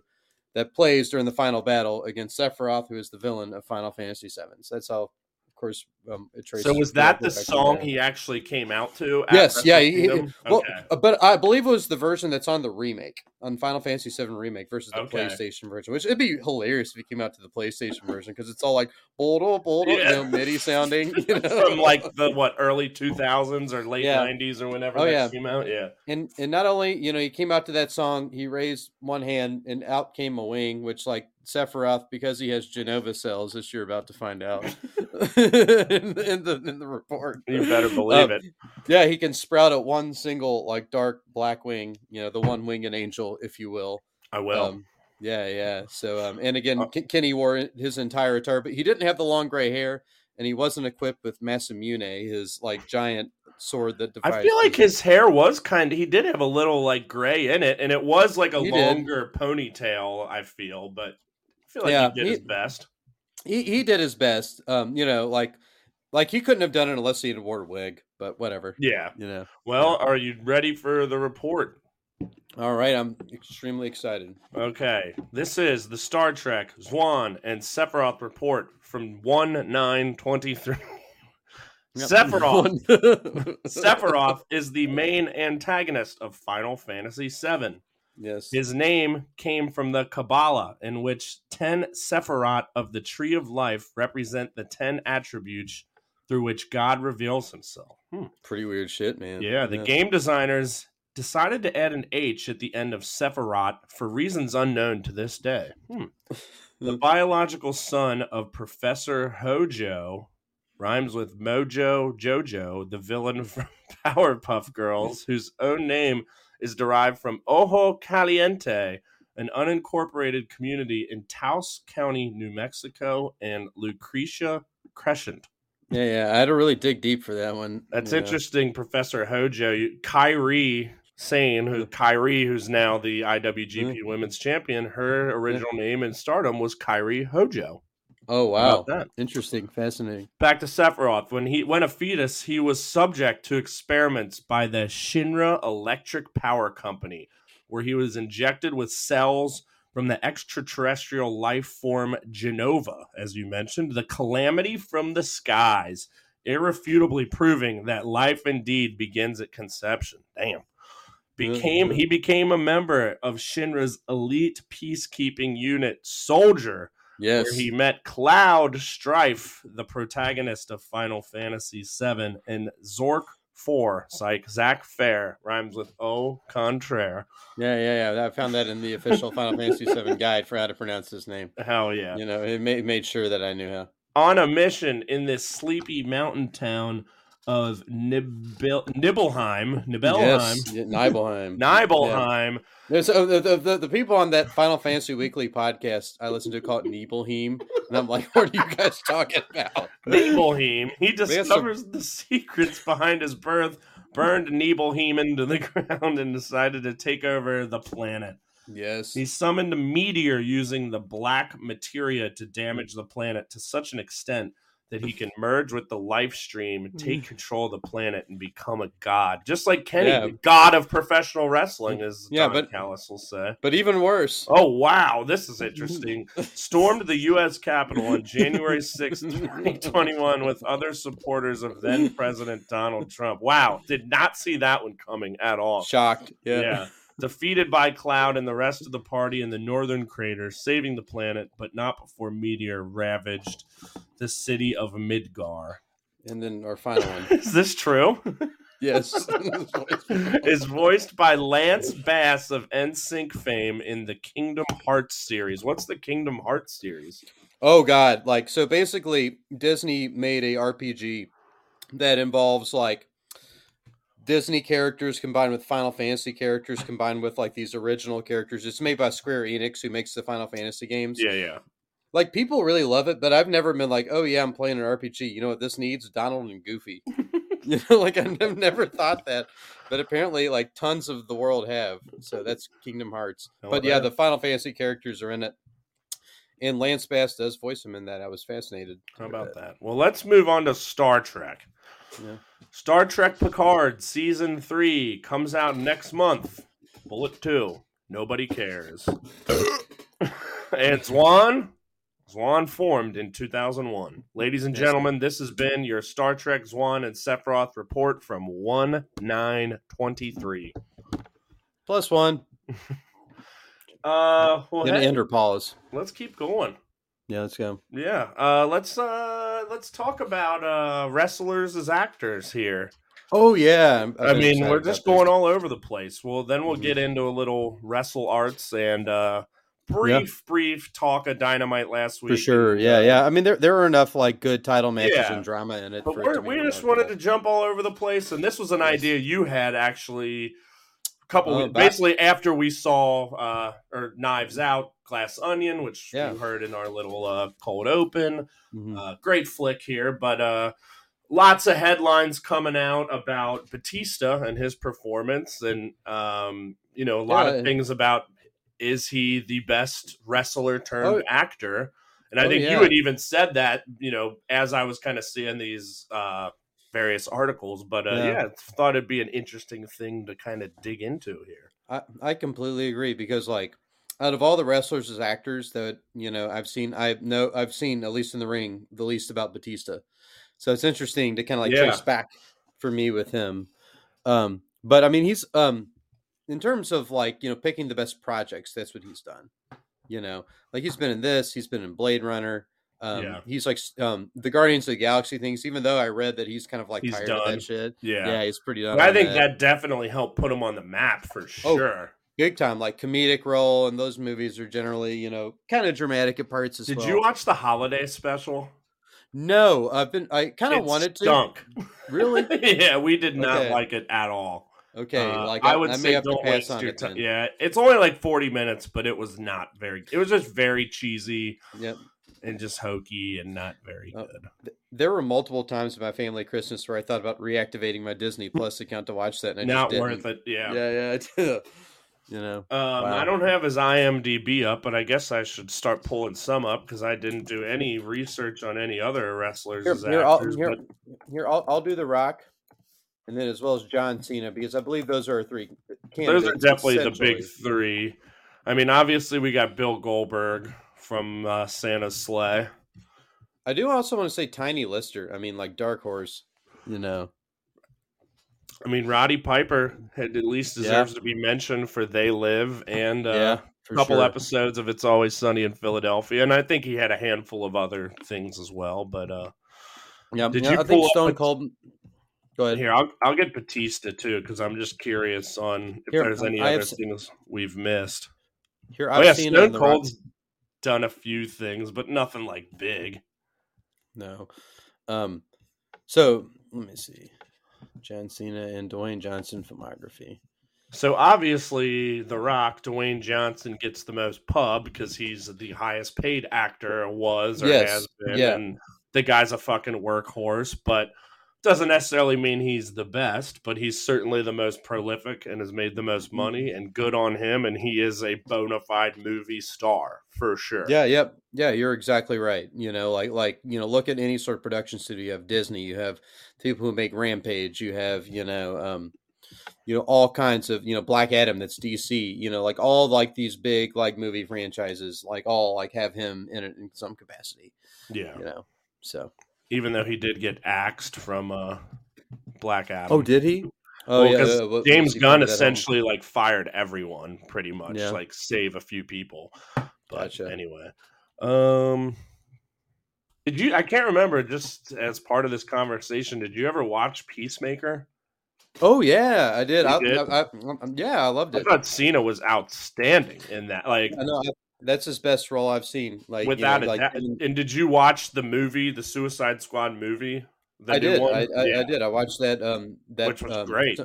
[SPEAKER 4] that plays during the final battle against Sephiroth, who is the villain of Final Fantasy VII. So that's how, course, um, it traces.
[SPEAKER 3] So was that the
[SPEAKER 4] directly back to
[SPEAKER 3] song he actually came out to?
[SPEAKER 4] Yes, yeah. He, he- well,
[SPEAKER 3] okay.
[SPEAKER 4] uh, but I believe it was the version that's on the remake on Final Fantasy VII remake versus the
[SPEAKER 3] Okay.
[SPEAKER 4] PlayStation version, which it'd be hilarious if he came out to the PlayStation version because it's all like boldo boldo, you know, MIDI sounding, [LAUGHS] you know?
[SPEAKER 3] From like the what early two thousands or late
[SPEAKER 4] Yeah.
[SPEAKER 3] nineties or whenever
[SPEAKER 4] Oh,
[SPEAKER 3] that
[SPEAKER 4] yeah.
[SPEAKER 3] came out. Yeah.
[SPEAKER 4] and and not only you know he came out to that song, he raised one hand and out came a wing, which like Sephiroth because he has Jenova cells, as you're about to find out [LAUGHS] [LAUGHS] in, in the in the report.
[SPEAKER 3] You better believe
[SPEAKER 4] Um,
[SPEAKER 3] it.
[SPEAKER 4] Yeah, he can sprout at one single like dark black wing, you know, the one winged angel, if you will.
[SPEAKER 3] I will.
[SPEAKER 4] Um, yeah, yeah. So, um, and again,
[SPEAKER 3] Uh,
[SPEAKER 4] Ken- Kenny wore his entire attire, but he didn't have the long gray hair, and he wasn't equipped with Masamune, his like giant sword that divides.
[SPEAKER 3] I feel like
[SPEAKER 4] the-
[SPEAKER 3] his hair was kind of he did have a little like gray in it, and it was like a
[SPEAKER 4] He did.
[SPEAKER 3] longer ponytail. I feel, but I feel like
[SPEAKER 4] Yeah,
[SPEAKER 3] he did
[SPEAKER 4] he-
[SPEAKER 3] his best.
[SPEAKER 4] he he did his best. Um, you know, like like he couldn't have done it unless he had wore a wig, but whatever.
[SPEAKER 3] Yeah.
[SPEAKER 4] You know.
[SPEAKER 3] Well, are you ready for the report?
[SPEAKER 4] All right, I'm extremely excited.
[SPEAKER 3] Okay, this is the Star Trek Zwan and Sephiroth report from 1 9 23.
[SPEAKER 4] Yep.
[SPEAKER 3] Sephiroth. [LAUGHS] Sephiroth is the main antagonist of Final Fantasy VII.
[SPEAKER 4] Yes.
[SPEAKER 3] His name came from the Kabbalah, in which 10 Sephiroth of the Tree of Life represent the 10 attributes through which God reveals himself. Hmm.
[SPEAKER 4] Pretty weird shit, man.
[SPEAKER 3] Yeah, the game designers decided to add an H at the end of Sephiroth for reasons unknown to this day. Hmm. [LAUGHS] The biological son of Professor Hojo rhymes with Mojo Jojo, the villain [LAUGHS] from Powerpuff Girls, whose own name is derived from Ojo Caliente, an unincorporated community in Taos County, New Mexico, and Lucrecia Crescent.
[SPEAKER 4] Yeah, yeah. I had to really dig deep for that one.
[SPEAKER 3] That's
[SPEAKER 4] know.
[SPEAKER 3] interesting, Professor Hojo. Kairi Sane, who Kairi, who's now the IWGP mm-hmm. Women's Champion, her original mm-hmm. name in Stardom was Kairi Hojo.
[SPEAKER 4] Oh wow, interesting, fascinating.
[SPEAKER 3] Back to Sephiroth. When he when a fetus, he was subject to experiments by the Shinra Electric Power Company, where he was injected with cells from the extraterrestrial life form Jenova, as you mentioned, the calamity from the skies, irrefutably proving that life indeed begins at conception. Damn. Became mm-hmm. he became a member of Shinra's elite peacekeeping unit, Soldier,
[SPEAKER 4] Yes.
[SPEAKER 3] where he met Cloud Strife, the protagonist of Final Fantasy VII, and Zork 4, psych, Zack Fair, rhymes with au contraire.
[SPEAKER 4] Yeah, yeah, yeah. I found that in the official Final Fantasy VII [LAUGHS] guide for how to pronounce his name.
[SPEAKER 3] Hell yeah.
[SPEAKER 4] You know, it made, made sure that I knew how.
[SPEAKER 3] On a mission in this sleepy mountain town of Nibel- Nibelheim, Nibelheim,
[SPEAKER 4] Yes, Nibelheim. [LAUGHS]
[SPEAKER 3] Nibelheim,
[SPEAKER 4] There's uh, the, the, the, people on that Final Fantasy Weekly podcast I listen to call it Nibelheim, and I'm like, [LAUGHS] what are you guys talking about?
[SPEAKER 3] Nibelheim. He
[SPEAKER 4] got some-
[SPEAKER 3] discovers the secrets behind his birth, burned Nibelheim into the [LAUGHS] ground, and decided to take over the planet.
[SPEAKER 4] Yes.
[SPEAKER 3] He summoned a meteor using the black materia to damage the planet to such an extent that he can merge with the life stream, take hmm. control of the planet, and become a god. Just like Kenny,
[SPEAKER 4] Yeah.
[SPEAKER 3] the god of professional wrestling, as
[SPEAKER 4] Yeah,
[SPEAKER 3] Don
[SPEAKER 4] but-
[SPEAKER 3] Callis will say.
[SPEAKER 4] But even worse.
[SPEAKER 3] Oh, wow, this is interesting. [LAUGHS] Stormed the U.S. Capitol on January [LAUGHS] 6, 2021, with other supporters of then President Donald Trump. Wow, did not see that one coming at all.
[SPEAKER 4] Shocked.
[SPEAKER 3] Yeah.
[SPEAKER 4] Yeah.
[SPEAKER 3] Defeated by Cloud and the rest of the party in the northern crater, saving the planet, but not before Meteor ravaged the city of Midgar.
[SPEAKER 4] And then our final one. [LAUGHS]
[SPEAKER 3] Is this true?
[SPEAKER 4] Yes. [LAUGHS]
[SPEAKER 3] is voiced by Lance Bass of NSYNC fame in the Kingdom Hearts series. What's the Kingdom Hearts series?
[SPEAKER 4] oh God! Like so, basically, Disney made a RPG that involves like Disney characters combined with Final Fantasy characters combined with like these original characters. It's made by Square Enix, who makes the Final Fantasy games.
[SPEAKER 3] Yeah, yeah.
[SPEAKER 4] Like people really love it, but I've never been like, oh yeah, I'm playing an RPG. You know what this needs? Donald and Goofy. [LAUGHS] you know, like I've never thought that, but apparently, like tons of the world have. So that's Kingdom Hearts.
[SPEAKER 3] Oh,
[SPEAKER 4] but yeah,
[SPEAKER 3] yeah.
[SPEAKER 4] the Final Fantasy characters are in it, and Lance Bass does voice him in that. I was fascinated.
[SPEAKER 3] How about
[SPEAKER 4] that.
[SPEAKER 3] that? Well, let's move on to Star Trek.
[SPEAKER 4] Yeah.
[SPEAKER 3] Star Trek Picard season three comes out next month. Bullet two. Nobody cares. [COUGHS] and Zwan. Zwan formed in 2001. Ladies and gentlemen, this has been your Star Trek Zwan and Sephiroth report from 1 9 23.
[SPEAKER 4] Plus one. [LAUGHS]
[SPEAKER 3] Uh, well,
[SPEAKER 4] Gonna
[SPEAKER 3] hey,
[SPEAKER 4] end or pause.
[SPEAKER 3] let's keep going.
[SPEAKER 4] Yeah, let's go.
[SPEAKER 3] Yeah, uh, let's uh, let's talk about uh, wrestlers as actors here.
[SPEAKER 4] Oh yeah.
[SPEAKER 3] I mean, we're just
[SPEAKER 4] this.
[SPEAKER 3] going all over the place. Well, then we'll
[SPEAKER 4] Mhm.
[SPEAKER 3] get into a little wrestle arts and uh, brief, brief talk of dynamite last week.
[SPEAKER 4] for sure.
[SPEAKER 3] and,
[SPEAKER 4] Yeah,
[SPEAKER 3] uh,
[SPEAKER 4] yeah. I mean, there there are enough like good title matches
[SPEAKER 3] Yeah.
[SPEAKER 4] and drama in it.
[SPEAKER 3] But
[SPEAKER 4] for it
[SPEAKER 3] we just wanted to jump all over the place, and this was an
[SPEAKER 4] Yes.
[SPEAKER 3] idea you had actually. A couple
[SPEAKER 4] Oh,
[SPEAKER 3] weeks- basically after we saw uh, or Knives Out, Glass Onion, which
[SPEAKER 4] Yeah.
[SPEAKER 3] you heard in our little uh, cold open.
[SPEAKER 4] Mhm.
[SPEAKER 3] Uh, great flick here, but uh, lots of headlines coming out about Batista and his performance, and um, you know a lot
[SPEAKER 4] Yeah.
[SPEAKER 3] of things about is he the best wrestler turned
[SPEAKER 4] Oh.
[SPEAKER 3] actor? And I
[SPEAKER 4] Oh,
[SPEAKER 3] think you had even said that, you know, as I was kind of seeing these uh, various articles. But uh,
[SPEAKER 4] Yeah.
[SPEAKER 3] yeah, thought it'd be an interesting thing to kind of dig into here.
[SPEAKER 4] I, I completely agree because like out of all the wrestlers as actors that you know I've seen I know I've seen at least in the ring the least about Batista. So it's interesting to kind of like
[SPEAKER 3] Yeah.
[SPEAKER 4] trace back for me with him. Um but I mean he's um in terms of like, you know, picking the best projects, that's what he's done. You know, like he's been in this, he's been in Blade Runner. Um
[SPEAKER 3] Yeah.
[SPEAKER 4] he's like um the Guardians of the Galaxy things, even though I read that he's kind of like
[SPEAKER 3] He's
[SPEAKER 4] tired of
[SPEAKER 3] done.
[SPEAKER 4] that shit.
[SPEAKER 3] Yeah.
[SPEAKER 4] Yeah, he's pretty done.
[SPEAKER 3] I think that definitely helped put him on the map for
[SPEAKER 4] Oh,
[SPEAKER 3] sure.
[SPEAKER 4] Big time like comedic role and those movies are generally you know kind of dramatic at parts as
[SPEAKER 3] Did
[SPEAKER 4] well Did
[SPEAKER 3] you watch the holiday special?
[SPEAKER 4] no i've been i kind of wanted to really [LAUGHS]
[SPEAKER 3] yeah, we did not
[SPEAKER 4] Okay.
[SPEAKER 3] like it at all.
[SPEAKER 4] okay
[SPEAKER 3] Uh,
[SPEAKER 4] like
[SPEAKER 3] I
[SPEAKER 4] i,
[SPEAKER 3] would
[SPEAKER 4] I
[SPEAKER 3] say
[SPEAKER 4] may have
[SPEAKER 3] don't
[SPEAKER 4] pass
[SPEAKER 3] waste
[SPEAKER 4] on
[SPEAKER 3] your time.
[SPEAKER 4] then.
[SPEAKER 3] Yeah, it's only like forty minutes, but it was not very. It was just very cheesy
[SPEAKER 4] yep
[SPEAKER 3] and just hokey and not very
[SPEAKER 4] Oh,
[SPEAKER 3] good.
[SPEAKER 4] Th- there were multiple times in my family christmas where i thought about reactivating my disney plus account to watch that and I
[SPEAKER 3] Not worth it. Yeah.
[SPEAKER 4] yeah yeah. You know
[SPEAKER 3] Um,
[SPEAKER 4] Wow.
[SPEAKER 3] I don't have his IMDb up, but I guess I should start pulling some up because I didn't do any research on any other wrestlers.
[SPEAKER 4] here,
[SPEAKER 3] as
[SPEAKER 4] here, I'll,
[SPEAKER 3] actors,
[SPEAKER 4] here,
[SPEAKER 3] but
[SPEAKER 4] here I'll, I'll do the rock and then as well as john cena because i believe those are our three
[SPEAKER 3] those are definitely the big three. I mean, obviously we got Bill Goldberg from uh, Santa's Slay.
[SPEAKER 4] I do also want to say Tiny Lister. I mean, like Dark Horse. You know.
[SPEAKER 3] I mean, Roddy Piper had at least
[SPEAKER 4] Yeah.
[SPEAKER 3] deserves to be mentioned for They Live and uh,
[SPEAKER 4] yeah.
[SPEAKER 3] a couple
[SPEAKER 4] sure.
[SPEAKER 3] episodes of It's Always Sunny in Philadelphia, and I think he had a handful of other things as well. But uh,
[SPEAKER 4] Yeah.
[SPEAKER 3] Did
[SPEAKER 4] yeah,
[SPEAKER 3] you
[SPEAKER 4] I
[SPEAKER 3] pull
[SPEAKER 4] think Stone Cold. Go ahead.
[SPEAKER 3] here I'll I'll get Batista too because I'm just curious on if
[SPEAKER 4] Here,
[SPEAKER 3] there's any
[SPEAKER 4] I
[SPEAKER 3] other things we've missed.
[SPEAKER 4] Here,
[SPEAKER 3] oh
[SPEAKER 4] I've
[SPEAKER 3] yeah,
[SPEAKER 4] seen
[SPEAKER 3] Stone
[SPEAKER 4] the Rock-
[SPEAKER 3] Cold's done a few things, but nothing like big.
[SPEAKER 4] No. Um. So let me see. John Cena and Dwayne Johnson filmography.
[SPEAKER 3] So obviously, The Rock, Dwayne Johnson gets the most pub because he's the highest paid actor, was or
[SPEAKER 4] Yes,
[SPEAKER 3] has been,
[SPEAKER 4] yeah.
[SPEAKER 3] and the guy's a fucking workhorse. But doesn't necessarily mean he's the best, but he's certainly the most prolific and has made the most money. And good on him, and he is a bona fide movie star for sure.
[SPEAKER 4] Yeah. Yep. Yeah. You're exactly right. You know, like like you know, look at any sort of production studio. You have Disney. You have people who make Rampage. You have you know, um, you know, all kinds of you know, Black Adam. That's DC. You know, like all like these big like movie franchises. Like all like have him in it in some capacity.
[SPEAKER 3] yeah.
[SPEAKER 4] You know. So.
[SPEAKER 3] Even though he did get axed from uh, Black Adam.
[SPEAKER 4] Oh, did he? Oh
[SPEAKER 3] Well,
[SPEAKER 4] yeah. what-
[SPEAKER 3] James Gunn
[SPEAKER 4] put that on?
[SPEAKER 3] essentially like fired everyone pretty much,
[SPEAKER 4] Yeah.
[SPEAKER 3] like save a few people. But
[SPEAKER 4] Gotcha.
[SPEAKER 3] anyway, um, did you? I can't remember. Just as part of this conversation, did you ever watch Peacemaker?
[SPEAKER 4] Oh yeah, I did. I,
[SPEAKER 3] did?
[SPEAKER 4] I, I, I- yeah, I loved it.
[SPEAKER 3] I thought Cena was outstanding in that. Like
[SPEAKER 4] I know I- that's his best role I've seen. Like you know,
[SPEAKER 3] without
[SPEAKER 4] like.
[SPEAKER 3] And did you watch the movie, the Suicide Squad movie? The
[SPEAKER 4] I did. I, I,
[SPEAKER 3] Yeah.
[SPEAKER 4] I did. I watched that. Um, that
[SPEAKER 3] Which was
[SPEAKER 4] um,
[SPEAKER 3] great.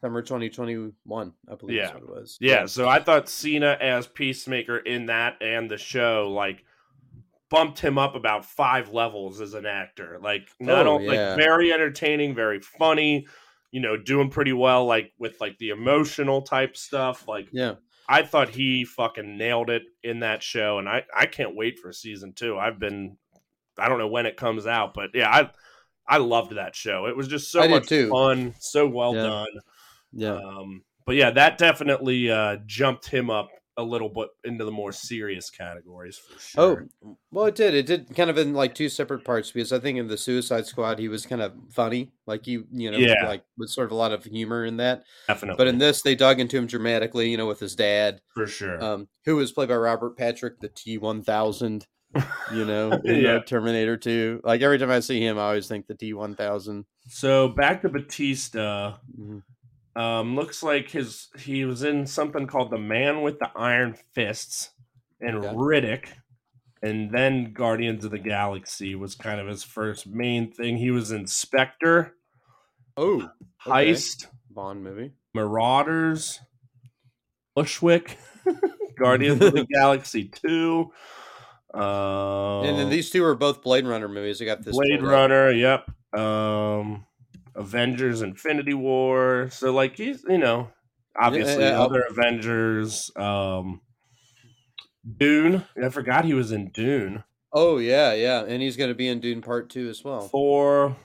[SPEAKER 4] Summer 2021, I believe.
[SPEAKER 3] Yeah.
[SPEAKER 4] it was.
[SPEAKER 3] Yeah, so I thought Cena as Peacemaker in that and the show like bumped him up about five levels as an actor. Like not
[SPEAKER 4] Oh,
[SPEAKER 3] only
[SPEAKER 4] yeah.
[SPEAKER 3] like very entertaining, very funny, you know, doing pretty well like with like the emotional type stuff. Like
[SPEAKER 4] yeah.
[SPEAKER 3] I thought he fucking nailed it in that show and I I can't wait for season 2. I've been I don't know when it comes out, but yeah, I I loved that show. It was just so
[SPEAKER 4] I
[SPEAKER 3] much
[SPEAKER 4] too.
[SPEAKER 3] fun, so well
[SPEAKER 4] Yeah.
[SPEAKER 3] done.
[SPEAKER 4] Yeah.
[SPEAKER 3] Um, but yeah, that definitely uh, jumped him up a little bit into the more serious categories for sure.
[SPEAKER 4] Oh, well, it did. It did kind of in like two separate parts because I think in the Suicide Squad he was kind of funny, like you, you know,
[SPEAKER 3] Yeah.
[SPEAKER 4] like with sort of a lot of humor in that.
[SPEAKER 3] definitely.
[SPEAKER 4] But in this, they dug into him dramatically, you know, with his dad,
[SPEAKER 3] for sure.
[SPEAKER 4] um, who was played by Robert Patrick, the T one thousand. You know, [LAUGHS] in
[SPEAKER 3] Yeah.
[SPEAKER 4] Terminator Two. Like every time I see him, I always think the T one thousand.
[SPEAKER 3] so back to Batista.
[SPEAKER 4] Mhm.
[SPEAKER 3] Um, looks like his he was in something called The Man with the Iron Fists and
[SPEAKER 4] Okay.
[SPEAKER 3] Riddick, and then Guardians of the Galaxy was kind of his first main thing. He was in Spectre.
[SPEAKER 4] Oh, okay.
[SPEAKER 3] Heist,
[SPEAKER 4] Bond movie.
[SPEAKER 3] Marauders, Bushwick, [LAUGHS] Guardians of the [LAUGHS] Galaxy Two. Um,
[SPEAKER 4] and then these two are both Blade Runner movies. I got this.
[SPEAKER 3] Blade
[SPEAKER 4] up.
[SPEAKER 3] Runner, yep. Um, Avengers, Infinity War. So like he's you know obviously
[SPEAKER 4] yeah, I'll-
[SPEAKER 3] other Avengers. Um, Dune. I forgot he was in Dune.
[SPEAKER 4] Oh yeah, yeah, and he's going to be in Dune Part Two as well.
[SPEAKER 3] Thor.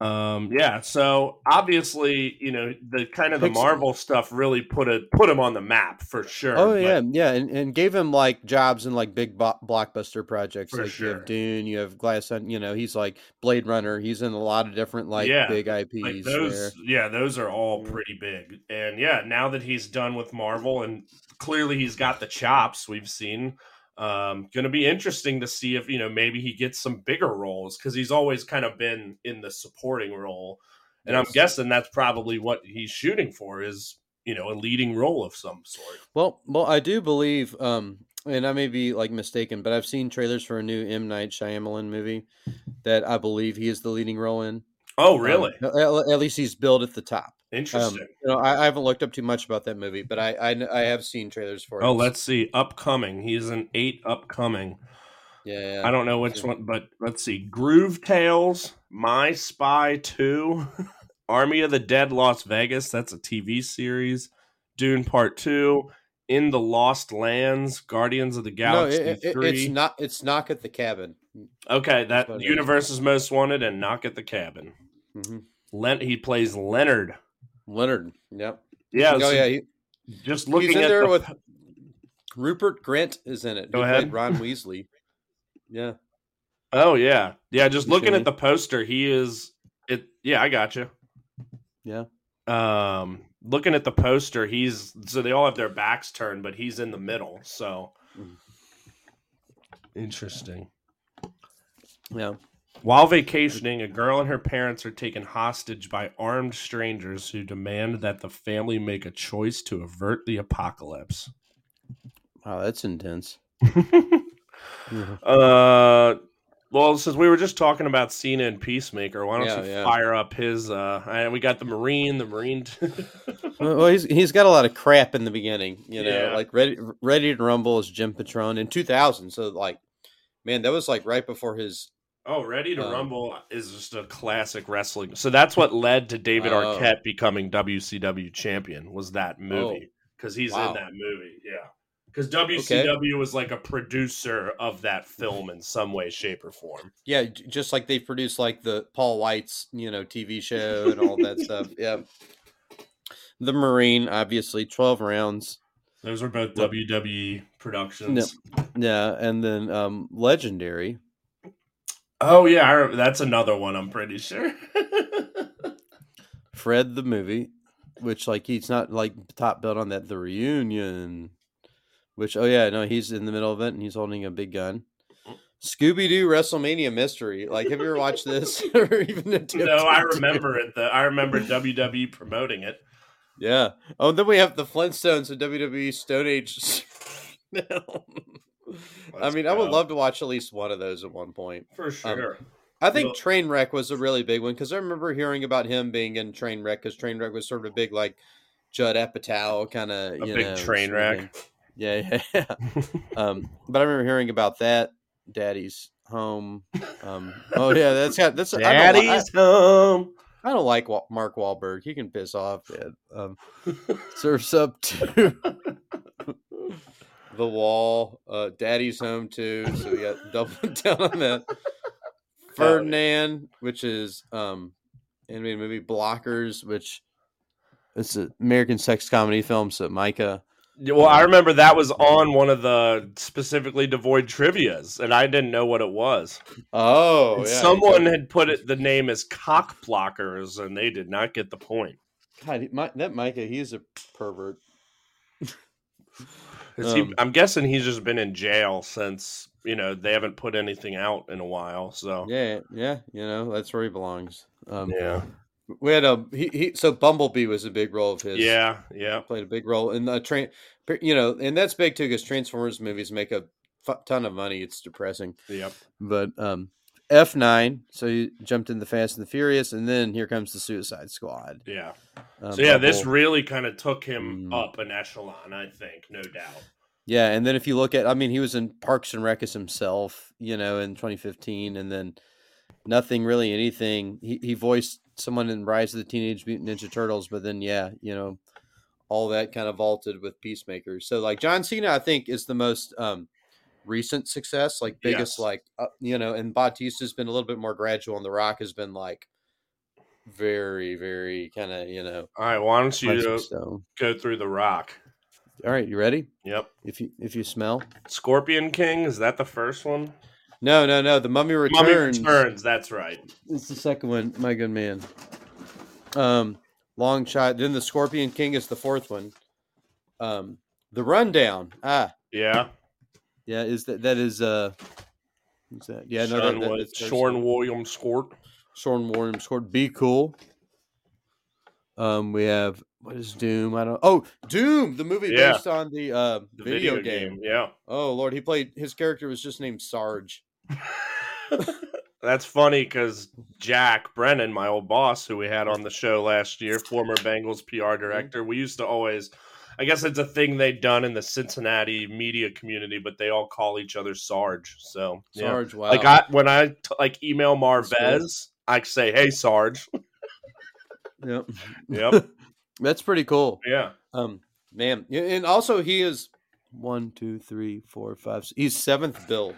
[SPEAKER 3] Um, yeah, so obviously, you know, the kind of the Marvel stuff really put it put him on the map for sure.
[SPEAKER 4] Oh yeah, yeah, and, and gave him like jobs in like big bo- blockbuster projects.
[SPEAKER 3] For
[SPEAKER 4] like you have Dune, you have Glass, Onion, you know, he's like Blade Runner. He's in a lot of different like
[SPEAKER 3] Yeah,
[SPEAKER 4] big IPs.
[SPEAKER 3] like those yeah those are all pretty big and yeah now that he's done with marvel and clearly he's got the chops we've seen um gonna be interesting to see if you know maybe he gets some bigger roles because he's always kind of been in the supporting role. And i'm guessing that's probably what he's shooting for is you know a leading role of some sort.
[SPEAKER 4] Well, well, I do believe, um, and I may be like mistaken, but I've seen trailers for a new M. Night Shyamalan movie that I believe he is the leading role in.
[SPEAKER 3] oh
[SPEAKER 4] Um,
[SPEAKER 3] really?
[SPEAKER 4] at, at least he's billed at the top. Um,
[SPEAKER 3] interesting
[SPEAKER 4] you know, I, I haven't looked up too much about that movie, but I I, I have seen trailers for it.
[SPEAKER 3] oh let's see upcoming he's an eight upcoming
[SPEAKER 4] yeah, yeah.
[SPEAKER 3] I don't know which
[SPEAKER 4] Yeah.
[SPEAKER 3] one, but let's see. Groove Tales, My Spy 2, [LAUGHS] Army of the Dead Las Vegas, that's a TV series. Dune Part 2, In the Lost Lands, Guardians of the
[SPEAKER 4] No,
[SPEAKER 3] Galaxy
[SPEAKER 4] it, it,
[SPEAKER 3] 3.
[SPEAKER 4] it's not. It's knock at the cabin.
[SPEAKER 3] okay, that
[SPEAKER 4] what it is.
[SPEAKER 3] Universe's Most Wanted and Knock at the Cabin.
[SPEAKER 4] hmm
[SPEAKER 3] Len- he plays Leonard.
[SPEAKER 4] Leonard. Yep.
[SPEAKER 3] Yeah,
[SPEAKER 4] oh
[SPEAKER 3] so
[SPEAKER 4] yeah. He,
[SPEAKER 3] just looking
[SPEAKER 4] he's in
[SPEAKER 3] at
[SPEAKER 4] there
[SPEAKER 3] the,
[SPEAKER 4] with Rupert Grint is in it.
[SPEAKER 3] Go
[SPEAKER 4] He
[SPEAKER 3] ahead.
[SPEAKER 4] Ron Weasley. Yeah.
[SPEAKER 3] Oh yeah. Yeah, just
[SPEAKER 4] You
[SPEAKER 3] looking at
[SPEAKER 4] me?
[SPEAKER 3] the poster, he is it yeah, I got you.
[SPEAKER 4] Yeah.
[SPEAKER 3] um looking at the poster he's so they all have their backs turned but he's in the middle so
[SPEAKER 4] Mhm.
[SPEAKER 3] interesting
[SPEAKER 4] Yeah.
[SPEAKER 3] While vacationing a girl and her parents are taken hostage by armed strangers who demand that the family make a choice to avert the apocalypse
[SPEAKER 4] Wow, that's intense. [LAUGHS]
[SPEAKER 3] uh well since we were just talking about cena and peacemaker why don't
[SPEAKER 4] Yeah,
[SPEAKER 3] you
[SPEAKER 4] yeah.
[SPEAKER 3] fire up his uh and we got the marine the marine [LAUGHS]
[SPEAKER 4] Well, well, he's he's got a lot of crap in the beginning, you know,
[SPEAKER 3] Yeah.
[SPEAKER 4] like ready ready to rumble is Jim Patron in 2000. So like, man, that was like right before his.
[SPEAKER 3] Oh, Ready to
[SPEAKER 4] Um,
[SPEAKER 3] Rumble is just a classic wrestling. So that's what led to David
[SPEAKER 4] Oh.
[SPEAKER 3] Arquette becoming WCW champion was that movie because he's
[SPEAKER 4] wow.
[SPEAKER 3] in that movie. Yeah, because WCW was like a producer of that film in some way, shape, or form.
[SPEAKER 4] Yeah, just like they produced like the Paul Wight's, you know, TV show and all that stuff. [LAUGHS] Yeah. The Marine, obviously, 12 rounds.
[SPEAKER 3] Those were both WWE productions.
[SPEAKER 4] Yeah, and then um Legendary.
[SPEAKER 3] Oh yeah, I that's another one. I'm pretty sure. [LAUGHS]
[SPEAKER 4] Fred the movie, which like he's not like top built on that. The reunion, which oh yeah, no, he's in the middle of it and he's holding a big gun. Scooby Doo WrestleMania Mystery. Like, have you ever watched this [LAUGHS] or even attempted
[SPEAKER 3] no, [LAUGHS] I remember it. The, I remember WWE promoting it.
[SPEAKER 4] Yeah. Oh, then we have the Flintstones and WWE Stone Age. I mean, I would love to watch at least one of those at one point.
[SPEAKER 3] for sure.
[SPEAKER 4] I think Trainwreck was a really big one because I remember hearing about him being in Trainwreck because Trainwreck was sort of a big like Judd Apatow kind of you
[SPEAKER 3] big
[SPEAKER 4] know,
[SPEAKER 3] train wreck.
[SPEAKER 4] Yeah, yeah. [LAUGHS] [LAUGHS] um, but I remember hearing about that. Daddy's home. Um, oh yeah, that's got that's. I don't, I,
[SPEAKER 3] Daddy's home.
[SPEAKER 4] I don't like Mark Wahlberg. He can piss off. Um, [LAUGHS] surfs up to the wall. Uh, Daddy's home too. So we got [LAUGHS] doubling [LAUGHS] down on that. [LAUGHS] Ferdinand, which is um animated movie Blockers, which it's an American sex comedy film. So Micah.
[SPEAKER 3] Well, I remember that was on one of the specifically devoid trivia's, and I didn't know what it was.
[SPEAKER 4] Oh, yeah.
[SPEAKER 3] Someone had put it the name as cock blockers, and they did not get the point.
[SPEAKER 4] God, Mi- that Micah, he's a pervert.
[SPEAKER 3] 'Cause he-
[SPEAKER 4] Um,
[SPEAKER 3] I'm guessing he's just been in jail since you know they haven't put anything out in a while. So
[SPEAKER 4] Yeah, yeah, you know that's where he belongs. Um,
[SPEAKER 3] yeah,
[SPEAKER 4] we had a he, he so Bumblebee was a big role of his.
[SPEAKER 3] yeah, yeah.
[SPEAKER 4] played a big role in the train. You know, and that's big too because Transformers movies make a ton of money. It's depressing,
[SPEAKER 3] Yep.
[SPEAKER 4] but um, F nine. So you jumped in the Fast and the Furious, and then here comes the Suicide Squad.
[SPEAKER 3] Yeah.
[SPEAKER 4] Um,
[SPEAKER 3] So yeah, this really kind of took him
[SPEAKER 4] Mm.
[SPEAKER 3] up an echelon, I think, no doubt.
[SPEAKER 4] Yeah, and then if you look at, I mean, he was in Parks and Rec as himself, you know, in 2015, and then nothing really anything. He he voiced someone in Rise of the Teenage Mutant Ninja Turtles, but then yeah, you know, all that kind of vaulted with Peacemaker. So like John Cena, I think is the most um recent success, like biggest,
[SPEAKER 3] Yes.
[SPEAKER 4] like uh, you know, and Bautista's been a little bit more gradual, and The Rock has been like very, very kind of you know.
[SPEAKER 3] All right, why don't you
[SPEAKER 4] stone.
[SPEAKER 3] go through the rock?
[SPEAKER 4] All right, you ready?
[SPEAKER 3] Yep.
[SPEAKER 4] If you if you smell.
[SPEAKER 3] Scorpion King is that the first one?
[SPEAKER 4] No, no, no. The Mummy Returns.
[SPEAKER 3] Mummy Returns. That's right.
[SPEAKER 4] It's the second one, my good man. Um, long shot. Then the Scorpion King is the fourth one. Um, the Rundown. Ah,
[SPEAKER 3] Yeah.
[SPEAKER 4] Yeah. Is that that is uh, what's that? Yeah, no, that,
[SPEAKER 3] Sean,
[SPEAKER 4] that, that's
[SPEAKER 3] Seann William Scott.
[SPEAKER 4] Sean Warren scored. Be cool. Um, we have what is Doom? I don't. Oh, Doom, the movie
[SPEAKER 3] Yeah.
[SPEAKER 4] based on the uh
[SPEAKER 3] The
[SPEAKER 4] video, game.
[SPEAKER 3] Yeah.
[SPEAKER 4] Oh Lord, he played. His character was just named Sarge. [LAUGHS]
[SPEAKER 3] That's funny because Jack Brennan, my old boss, who we had on the show last year, former Bengals PR director, we used to always, I guess it's a thing they've done in the Cincinnati media community, but they all call each other Sarge. So, yeah.
[SPEAKER 4] Sarge. Wow.
[SPEAKER 3] like I when I t- like email Marvez, I say, "Hey, Sarge." [LAUGHS]
[SPEAKER 4] Yep.
[SPEAKER 3] Yep. [LAUGHS]
[SPEAKER 4] That's pretty cool.
[SPEAKER 3] yeah.
[SPEAKER 4] Um, man, and also he is one, two, three, four, five. He's seventh build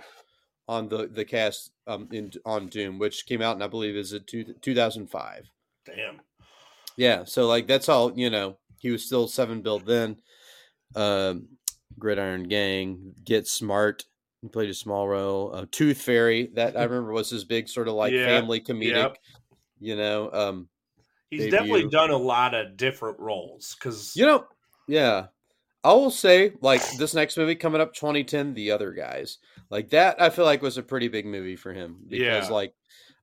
[SPEAKER 4] on the the cast um in on Doom, which came out, and I believe is it two two thousand five.
[SPEAKER 3] Damn.
[SPEAKER 4] Yeah, so like that's all you know. He was still seven build then. Um, Gridiron Gang, Get Smart. He played a small role. Uh, Tooth Fairy, that I remember was his big sort of like
[SPEAKER 3] Yeah,
[SPEAKER 4] family comedic. You know, um,
[SPEAKER 3] He's
[SPEAKER 4] Debut.
[SPEAKER 3] definitely done a lot of different roles because
[SPEAKER 4] You know, yeah. I will say, like this next movie coming up, 2010, The Other Guys, like that, I feel like was a pretty big movie for him because,
[SPEAKER 3] Yeah.
[SPEAKER 4] like,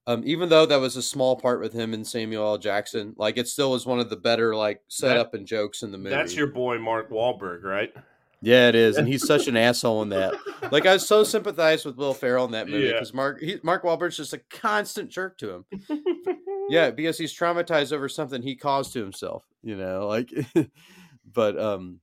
[SPEAKER 4] um, even though that was a small part with him and Samuel L. Jackson, like it still was one of the better like setup and jokes in the movie.
[SPEAKER 3] that's your boy Mark Wahlberg, right?
[SPEAKER 4] yeah, it is, and he's such an [LAUGHS] asshole in that. Like I so sympathized with Will Ferrell in that movie
[SPEAKER 3] Yeah.
[SPEAKER 4] because Mark he, Mark Wahlberg's just a constant jerk to him. [LAUGHS] Yeah, because he's traumatized over something he caused to himself, you know, like [LAUGHS] but um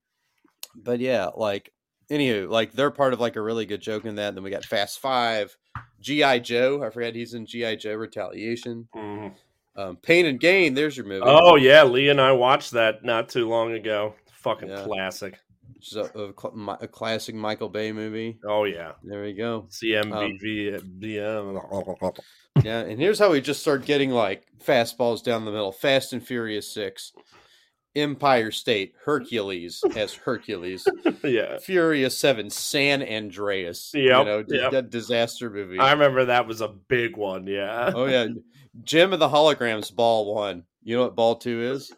[SPEAKER 4] but yeah, like anywho, like they're part of like a really good joke in that. Then we got Fast Five, G.I. Joe. I forgot he's in G.I. Joe Retaliation.
[SPEAKER 3] Mhm.
[SPEAKER 4] Um Pain and Gain, there's your movie.
[SPEAKER 3] Oh yeah, Lee and I watched that not too long ago. Fucking
[SPEAKER 4] Yeah.
[SPEAKER 3] classic.
[SPEAKER 4] Which is a, a, a classic Michael Bay movie.
[SPEAKER 3] Oh yeah.
[SPEAKER 4] There we go.
[SPEAKER 3] CMVV. yeah.
[SPEAKER 4] Yeah, and here's how we just start getting like fastballs down the middle. Fast and Furious Six, Empire State, Hercules [LAUGHS] as Hercules.
[SPEAKER 3] yeah.
[SPEAKER 4] Furious Seven, San Andreas. Yeah.
[SPEAKER 3] You
[SPEAKER 4] know,
[SPEAKER 3] yep.
[SPEAKER 4] that disaster movie.
[SPEAKER 3] I remember that was a big one. Yeah.
[SPEAKER 4] oh yeah, [LAUGHS] Jem of the Holograms, Ball One. You know what Ball Two is?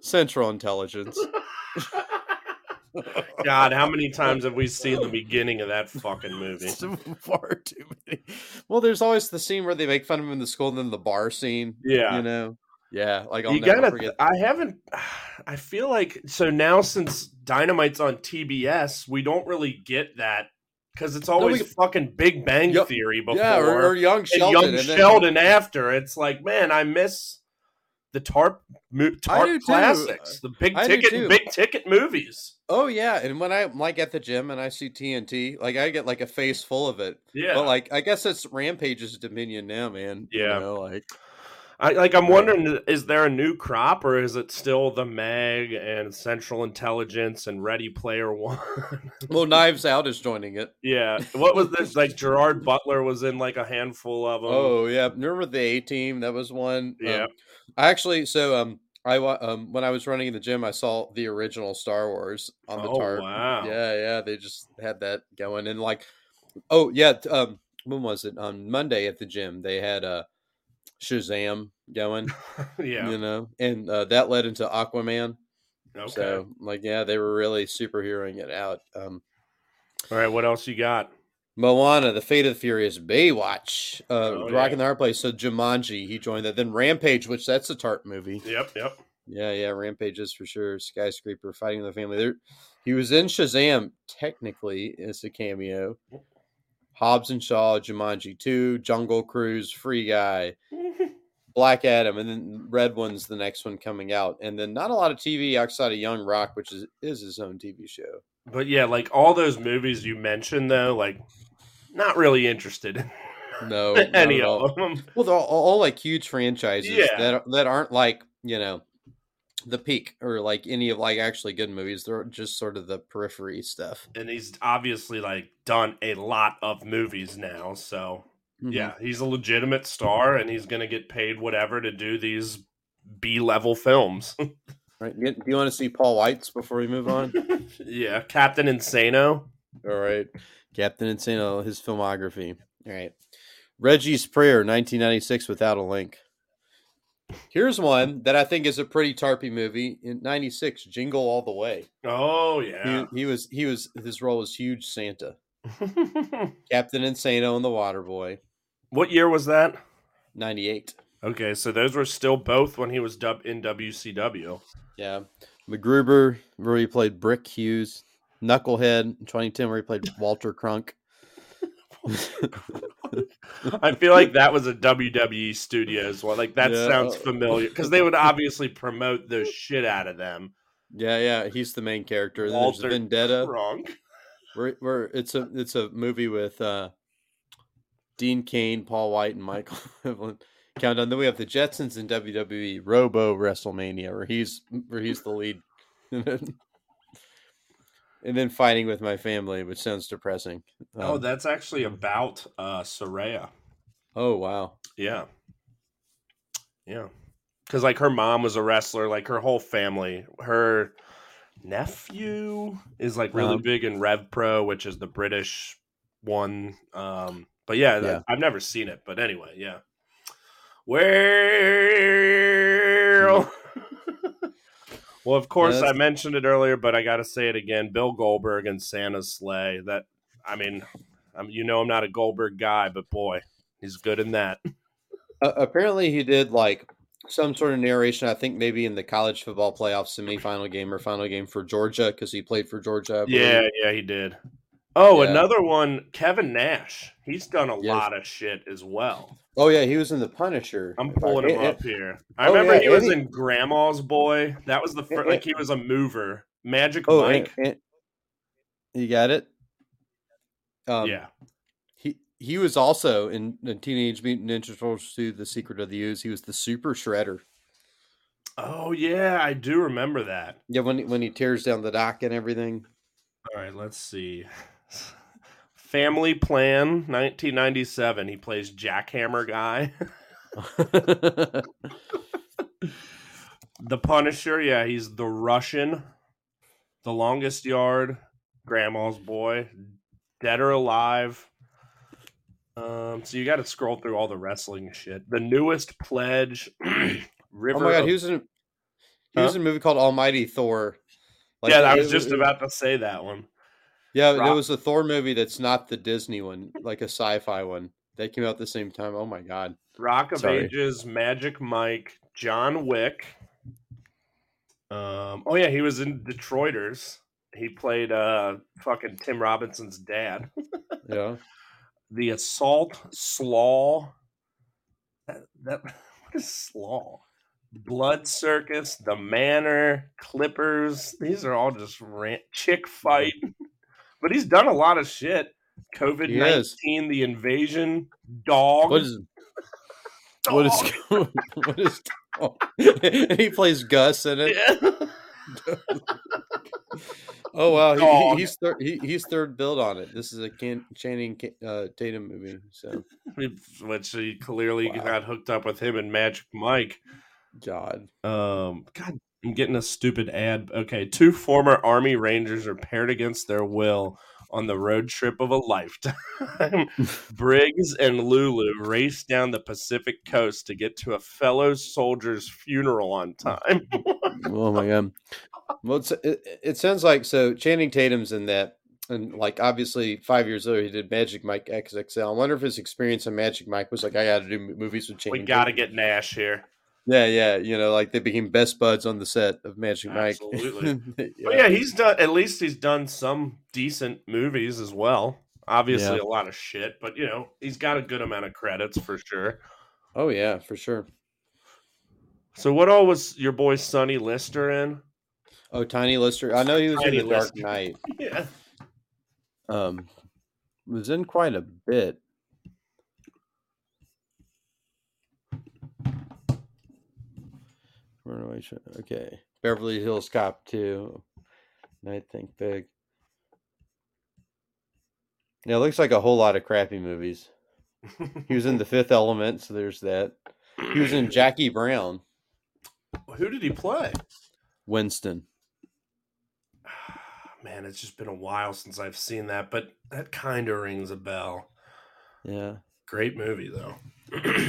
[SPEAKER 4] Central Intelligence. [LAUGHS]
[SPEAKER 3] God, how many times have we seen the beginning of that fucking movie?
[SPEAKER 4] So far too many. Well, there's always the scene where they make fun of him in the school, and then the bar scene.
[SPEAKER 3] Yeah.
[SPEAKER 4] you know. Yeah, like I'll
[SPEAKER 3] you
[SPEAKER 4] never
[SPEAKER 3] gotta.
[SPEAKER 4] forget.
[SPEAKER 3] I haven't. [SIGHS] I feel like so now since Dynamite's on TBS, we don't really get that because it's always
[SPEAKER 4] we-
[SPEAKER 3] fucking Big Bang. Theory before
[SPEAKER 4] yeah, or, or Young
[SPEAKER 3] and
[SPEAKER 4] Sheldon.
[SPEAKER 3] Young
[SPEAKER 4] and then-
[SPEAKER 3] Sheldon after. It's like, man, I miss the TARP TARP
[SPEAKER 4] do too.
[SPEAKER 3] classics, the big
[SPEAKER 4] I
[SPEAKER 3] ticket, big ticket movies.
[SPEAKER 4] Oh yeah, and when I'm like at the gym and I see TNT, like I get like a face full of it.
[SPEAKER 3] Yeah,
[SPEAKER 4] But like I guess it's Rampage's Dominion now, man. You
[SPEAKER 3] Yeah.
[SPEAKER 4] know, like
[SPEAKER 3] I like. I'm wondering, is there a new crop, or is it still the Meg and Central Intelligence and Ready Player One? [LAUGHS]
[SPEAKER 4] well, Knives Out is joining it.
[SPEAKER 3] yeah, what was this? Like [LAUGHS] Gerard Butler was in like a handful of them.
[SPEAKER 4] Oh yeah, remember the A Team? That was one. Um,
[SPEAKER 3] Yeah.
[SPEAKER 4] I actually so um I um when I was running in the gym, I saw the original Star Wars on the
[SPEAKER 3] oh
[SPEAKER 4] tarp.
[SPEAKER 3] wow!
[SPEAKER 4] Yeah, yeah, they just had that going, and like, oh yeah, um, when was it on Monday at the gym? They had uh Shazam going. [LAUGHS]
[SPEAKER 3] yeah.
[SPEAKER 4] you know, and uh, that led into Aquaman.
[SPEAKER 3] Okay.
[SPEAKER 4] So, like, yeah, they were really superheroing it out. Um,
[SPEAKER 3] All right. What else you got?
[SPEAKER 4] Moana, The Fate of the Furious, Baywatch, uh,
[SPEAKER 3] Oh,
[SPEAKER 4] Rocking
[SPEAKER 3] yeah.
[SPEAKER 4] the Hard Place. So Jumanji, he joined that. Then Rampage, which that's a TARP movie.
[SPEAKER 3] Yep. Yep.
[SPEAKER 4] Yeah, yeah, Rampage is for sure. Skyscraper, Fighting the Family. There, he was in Shazam technically as a cameo. Hobbs and Shaw, Jumanji Two, Jungle Cruise, Free Guy, [LAUGHS] Black Adam, and then Red One's the next one coming out. And then not a lot of TV outside of Young Rock, which is is his own TV show.
[SPEAKER 3] But yeah, like all those movies you mentioned, though, like not really interested
[SPEAKER 4] No, [LAUGHS]
[SPEAKER 3] any
[SPEAKER 4] all.
[SPEAKER 3] of them.
[SPEAKER 4] Well, they're all, all like huge franchises
[SPEAKER 3] Yeah.
[SPEAKER 4] that that aren't like you know the peak or like any of like actually good movies. They're just sort of the periphery stuff.
[SPEAKER 3] And he's obviously like done a lot of movies now. So
[SPEAKER 4] Mhm.
[SPEAKER 3] Yeah, he's a legitimate star, and he's going to get paid whatever to do these B level films. [LAUGHS]
[SPEAKER 4] Right. Do you want to see Paul Wight's before we move on? [LAUGHS]
[SPEAKER 3] yeah, Captain Insano.
[SPEAKER 4] All right. Captain Insano, his filmography. All right. Reggie's Prayer, 1996, without a link. Here's one that I think is a pretty tarpy movie. In 96, Jingle All the Way.
[SPEAKER 3] Oh yeah.
[SPEAKER 4] he was, he was, his role was huge Santa. [LAUGHS] Captain Insano and the Water Boy,
[SPEAKER 3] what year was that?
[SPEAKER 4] 98.
[SPEAKER 3] Okay, so those were still both when he was dub- in WCW.
[SPEAKER 4] Yeah. MacGruber, where he played Brick Hughes. Knucklehead, in 2010, where he played Walter Crunk. [LAUGHS] [LAUGHS]
[SPEAKER 3] I feel like that was a WWE Studios one. Like that
[SPEAKER 4] Yeah.
[SPEAKER 3] sounds familiar because they would obviously promote the shit out of them.
[SPEAKER 4] Yeah, yeah, he's the main character.
[SPEAKER 3] Walter
[SPEAKER 4] Vendetta.
[SPEAKER 3] Wrong.
[SPEAKER 4] We're, we're, it's a it's a movie with uh, Dean Cain, Paul Wight, and Michael [LAUGHS] Evelyn. Countdown. Then we have the Jetsons in WWE Robo WrestleMania, where he's where he's the lead, [LAUGHS] and then, fighting with my family, which sounds depressing.
[SPEAKER 3] Oh,
[SPEAKER 4] Um,
[SPEAKER 3] that's actually about uh Saraya.
[SPEAKER 4] oh wow,
[SPEAKER 3] Yeah. Yeah. Cause like her mom was a wrestler, like her whole family. Her nephew is like really
[SPEAKER 4] Um,
[SPEAKER 3] big in Rev Pro, which is the British one. Um but yeah,
[SPEAKER 4] Yeah.
[SPEAKER 3] I've never seen it, but anyway, yeah. Well, well, of course, I mentioned it earlier, but I got to say it again. Bill Goldberg and Santa's Slay. That I mean, I'm, you know, I'm not a Goldberg guy, but boy, he's good in that.
[SPEAKER 4] Uh, apparently, he did like some sort of narration. I think maybe in the college football playoff semifinal game or final game for Georgia because he played for Georgia.
[SPEAKER 3] Yeah, yeah, he did. Oh,
[SPEAKER 4] Yeah.
[SPEAKER 3] another one, Kevin Nash. He's done a
[SPEAKER 4] Yes.
[SPEAKER 3] lot of shit as well.
[SPEAKER 4] Oh yeah, he was in the Punisher.
[SPEAKER 3] I'm pulling him up here. I
[SPEAKER 4] oh,
[SPEAKER 3] remember
[SPEAKER 4] yeah,
[SPEAKER 3] he was
[SPEAKER 4] he-
[SPEAKER 3] in Grandma's Boy. That was the first, like he was a mover. Magic
[SPEAKER 4] Oh,
[SPEAKER 3] Mike.
[SPEAKER 4] and- and- you got it. Um,
[SPEAKER 3] yeah.
[SPEAKER 4] He he was also in, in Teenage Mutant Ninja Turtles 2: The Secret of the Ooze. He was the Super Shredder.
[SPEAKER 3] Oh yeah, I do remember that.
[SPEAKER 4] Yeah, when when he tears down the dock and everything.
[SPEAKER 3] All right, let's see. Family Plan, 1997. He plays Jackhammer guy. the Punisher, yeah, he's the Russian. The Longest Yard, Grandma's Boy, Dead or Alive. Um, so you got to scroll through all the wrestling shit. The newest pledge, [CLEARS THROAT] River.
[SPEAKER 4] oh my god,
[SPEAKER 3] of-
[SPEAKER 4] he was in he
[SPEAKER 3] Huh?
[SPEAKER 4] was in a movie called Almighty Thor. Like,
[SPEAKER 3] yeah, I
[SPEAKER 4] it-
[SPEAKER 3] was just about to say that one.
[SPEAKER 4] Yeah, there was a Thor movie that's not the Disney one, like a sci-fi one that came out at the same time. Oh my god.
[SPEAKER 3] Rock of
[SPEAKER 4] Sorry.
[SPEAKER 3] Ages, Magic Mike, John Wick. Um, oh yeah, he was in Detroiters. He played uh fucking Tim Robinson's dad. [LAUGHS]
[SPEAKER 4] Yeah.
[SPEAKER 3] The Assault Slaw. That, that [LAUGHS] what is Slaw? Blood Circus, The Manor, Clippers. These are all just rant chick fight. [LAUGHS] But he's done a lot of shit. COVID nineteen, the invasion, dog.
[SPEAKER 4] What is what is
[SPEAKER 3] Dog. [LAUGHS]
[SPEAKER 4] what is and [LAUGHS] he plays Gus in it.
[SPEAKER 3] Yeah. [LAUGHS]
[SPEAKER 4] Oh wow, he- he's third. He, he's third build on it. This is a Can, Channing uh, Tatum movie. So
[SPEAKER 3] which he clearly
[SPEAKER 4] Wow.
[SPEAKER 3] got hooked up with him and Magic Mike.
[SPEAKER 4] God,
[SPEAKER 3] Um, God, I'm getting a stupid ad. Okay, two former Army Rangers are paired against their will on the road trip of a lifetime. [LAUGHS] Briggs and Lulu race down the Pacific coast to get to a fellow soldier's funeral on time. [LAUGHS]
[SPEAKER 4] oh my god. [LAUGHS] Well, it's, it, it sounds like so. Channing Tatum's in that, and like obviously five years later he did Magic Mike XXL. I wonder if his experience on Magic Mike was like, I got to do movies with Channing.
[SPEAKER 3] we got to get Nash here.
[SPEAKER 4] Yeah, yeah. You know, like they became best buds on the set of Magic Mike.
[SPEAKER 3] Absolutely. [LAUGHS] But yeah, he's done. At least he's done some decent movies as well. Obviously,
[SPEAKER 4] Yeah.
[SPEAKER 3] a lot of shit, but you know, he's got a good amount of credits for sure.
[SPEAKER 4] Oh yeah, for sure.
[SPEAKER 3] So, what all was your boy Sonny Lister in?
[SPEAKER 4] Oh, Tiny Lister. I know he was
[SPEAKER 3] Tiny
[SPEAKER 4] in the Dark [LAUGHS] Knight.
[SPEAKER 3] Yeah,
[SPEAKER 4] Um, was in quite a bit. Where do I show? Okay, Beverly Hills Cop two. I think big. Yeah, it looks like a whole lot of crappy movies. He was in The Fifth Element, so there's that. He was in [CLEARS THROAT] Jackie Brown,
[SPEAKER 3] Who did he play?
[SPEAKER 4] Winston.
[SPEAKER 3] Ah, man, it's just been a while since I've seen that, but that kind of rings a bell.
[SPEAKER 4] Yeah.
[SPEAKER 3] Great movie though. [CLEARS THROAT]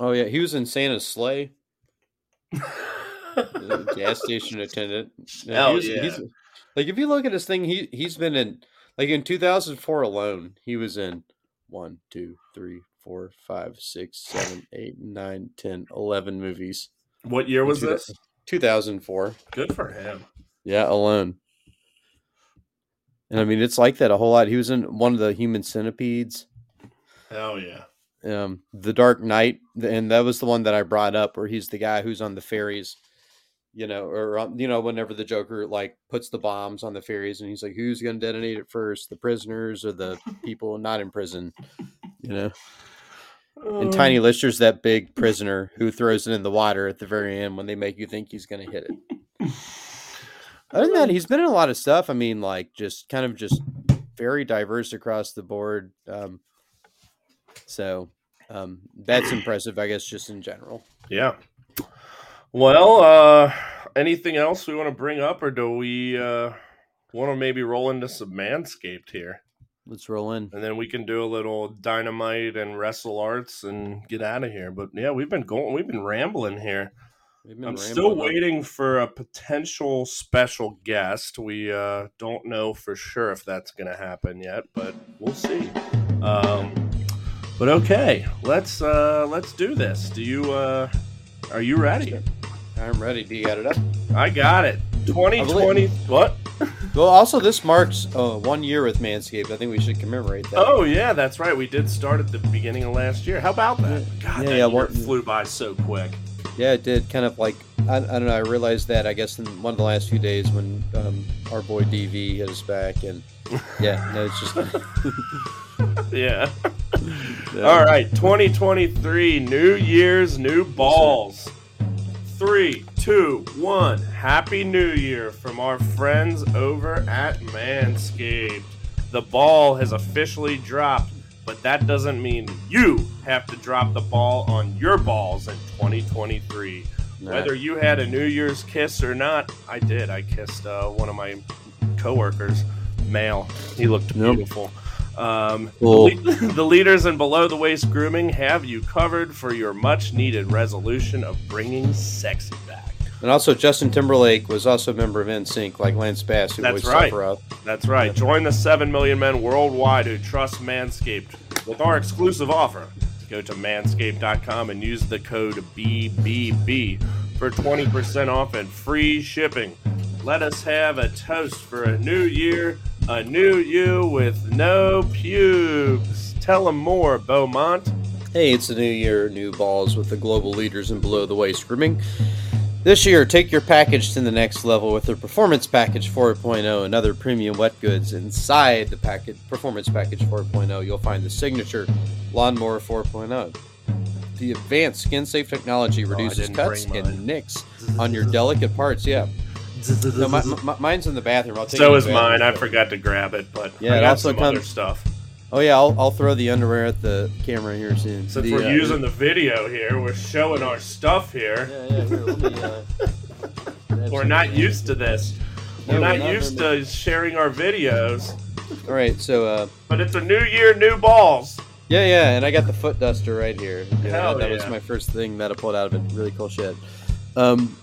[SPEAKER 4] Oh yeah, he was in Santa's Slay. [LAUGHS] gas station attendant. Was-
[SPEAKER 3] yeah.
[SPEAKER 4] like if you look at his thing, he he's been in like in 2004 alone, he was in one, two, three, four, five, six, seven, eight, nine, ten, eleven movies.
[SPEAKER 3] what year was
[SPEAKER 4] Two-
[SPEAKER 3] this?
[SPEAKER 4] 2004.
[SPEAKER 3] Good for him.
[SPEAKER 4] Yeah, alone. And I mean, it's like that a whole lot. He was in one of the Human Centipedes,
[SPEAKER 3] Hell yeah.
[SPEAKER 4] Um, The Dark Knight, and that was the one that I brought up, where he's the guy who's on the ferries, you know, or um, you know, whenever the Joker like puts the bombs on the ferries, and he's like, "Who's going to detonate it first, the prisoners or the [LAUGHS] people not in prison?" You know. And Tiny Lister's that big prisoner who throws it in the water at the very end when they make you think he's going to hit it. Other than that, he's been in a lot of stuff. I mean, like just kind of just very diverse across the board. Um, so um, that's impressive, I guess, just in general.
[SPEAKER 3] Yeah. Well, uh anything else we want to bring up or do we uh want to maybe roll into some manscaped here?
[SPEAKER 4] Let's roll in.
[SPEAKER 3] And then we can do a little dynamite and wrestle arts and get out of here. But yeah, we've been going we've been rambling here.
[SPEAKER 4] Been
[SPEAKER 3] I'm
[SPEAKER 4] rambling
[SPEAKER 3] still waiting for a potential special guest. We uh, don't know for sure if that's going to happen yet, but we'll see. Um, but okay, let's uh, let's do this. Do you uh, are you ready?
[SPEAKER 4] I'm ready. Do you got it up?
[SPEAKER 3] I got it. 2020. What?
[SPEAKER 4] Well, also this marks uh, one year with Manscaped. I think we should commemorate that.
[SPEAKER 3] Oh yeah, that's right. We did start at the beginning of last year. How about that? God,
[SPEAKER 4] Yeah,
[SPEAKER 3] that
[SPEAKER 4] yeah,
[SPEAKER 3] year flew by so quick.
[SPEAKER 4] Yeah, it did. Kind of like I, I don't know. I realized that I guess in one of the last few days when um, our boy DV hit us back, and yeah, no, it's just [LAUGHS]
[SPEAKER 3] Yeah. [LAUGHS] All right, 2023, New Year's, new balls. Three, two, one. Happy New Year from our friends over at Manscaped. The ball has officially dropped, but that doesn't mean you have to drop the ball on your balls in 2023.
[SPEAKER 4] Nah.
[SPEAKER 3] Whether you had a New Year's kiss or not, I did. I kissed uh, one of my coworkers, male. He looked beautiful. Um,
[SPEAKER 4] Cool.
[SPEAKER 3] the, [LAUGHS] the leaders in below the waist grooming have you covered for your much needed resolution of bringing sexy back.
[SPEAKER 4] And also, Justin Timberlake was also a member of NSYNC, like Lance Bass, who
[SPEAKER 3] That's right. That's right. Join the 7 million men worldwide who trust Manscaped with our exclusive offer. Go to manscaped.com and use the code BBB for 20% off and free shipping. Let us have a toast for a new year, a new you with no pubes. Tell them more, Beaumont.
[SPEAKER 4] Hey, it's a new year, new balls with the global leaders in below the waist grooming. This year, take your package to the next level with the Performance Package 4.0 and other premium wet goods. Inside the package, Performance Package 4.0, you'll find the signature Lawnmower 4.0. The advanced skin safe technology reduces
[SPEAKER 3] didn't
[SPEAKER 4] cuts and nicks on your delicate parts. Yeah. No, my, [LAUGHS] my, mine's in the bathroom. I'll take it
[SPEAKER 3] So
[SPEAKER 4] to
[SPEAKER 3] is
[SPEAKER 4] the
[SPEAKER 3] mine. I forgot to grab it, but
[SPEAKER 4] Yeah,
[SPEAKER 3] I
[SPEAKER 4] it
[SPEAKER 3] got
[SPEAKER 4] also
[SPEAKER 3] some other
[SPEAKER 4] comes-
[SPEAKER 3] stuff.
[SPEAKER 4] Oh, yeah, I'll, I'll throw the underwear at the camera here soon.
[SPEAKER 3] Since
[SPEAKER 4] The,
[SPEAKER 3] we're
[SPEAKER 4] uh,
[SPEAKER 3] using the video here, we're showing our stuff here.
[SPEAKER 4] Yeah, yeah, here, me, uh,
[SPEAKER 3] We're not used to this. We're
[SPEAKER 4] we're
[SPEAKER 3] not
[SPEAKER 4] not
[SPEAKER 3] used
[SPEAKER 4] very
[SPEAKER 3] to sharing our videos,
[SPEAKER 4] All right, so uh,
[SPEAKER 3] but it's a new year, new balls.
[SPEAKER 4] yeah, yeah, and I got the foot duster right here. Yeah,
[SPEAKER 3] Hell
[SPEAKER 4] that, that was my first thing that I pulled out of it. Really cool shit. Um,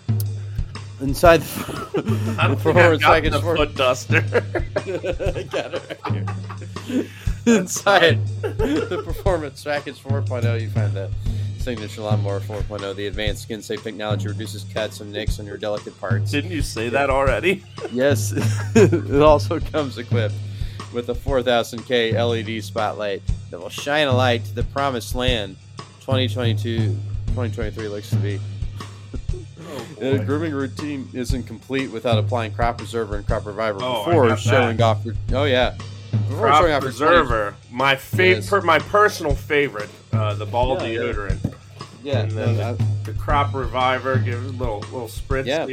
[SPEAKER 4] inside the,
[SPEAKER 3] I don't [LAUGHS]
[SPEAKER 4] the
[SPEAKER 3] think I've
[SPEAKER 4] performance
[SPEAKER 3] got
[SPEAKER 4] package
[SPEAKER 3] the
[SPEAKER 4] for
[SPEAKER 3] foot duster.
[SPEAKER 4] Got it right here. [LAUGHS] Inside the performance package 4.0, you find the signature lawnmower 4.0. The advanced skin safe technology reduces cuts and nicks on your delicate parts.
[SPEAKER 3] Didn't you say that already? [LAUGHS]
[SPEAKER 4] Yes, it also comes equipped with a 4000K LED E spotlight that will shine a light to the promised land 2022 2023 looks to be. The grooming routine isn't complete without applying crop preserver and crop reviver
[SPEAKER 3] Oh,
[SPEAKER 4] before showing
[SPEAKER 3] that.
[SPEAKER 4] off. Your, oh yeah, before
[SPEAKER 3] Crop
[SPEAKER 4] showing off your 20
[SPEAKER 3] preserver, my fav-
[SPEAKER 4] Yes.
[SPEAKER 3] per- my personal favorite, uh, the ball
[SPEAKER 4] Yeah, yeah.
[SPEAKER 3] deodorant.
[SPEAKER 4] Yeah,
[SPEAKER 3] And then
[SPEAKER 4] I-
[SPEAKER 3] The crop reviver, give it a little little spritz.
[SPEAKER 4] Yeah.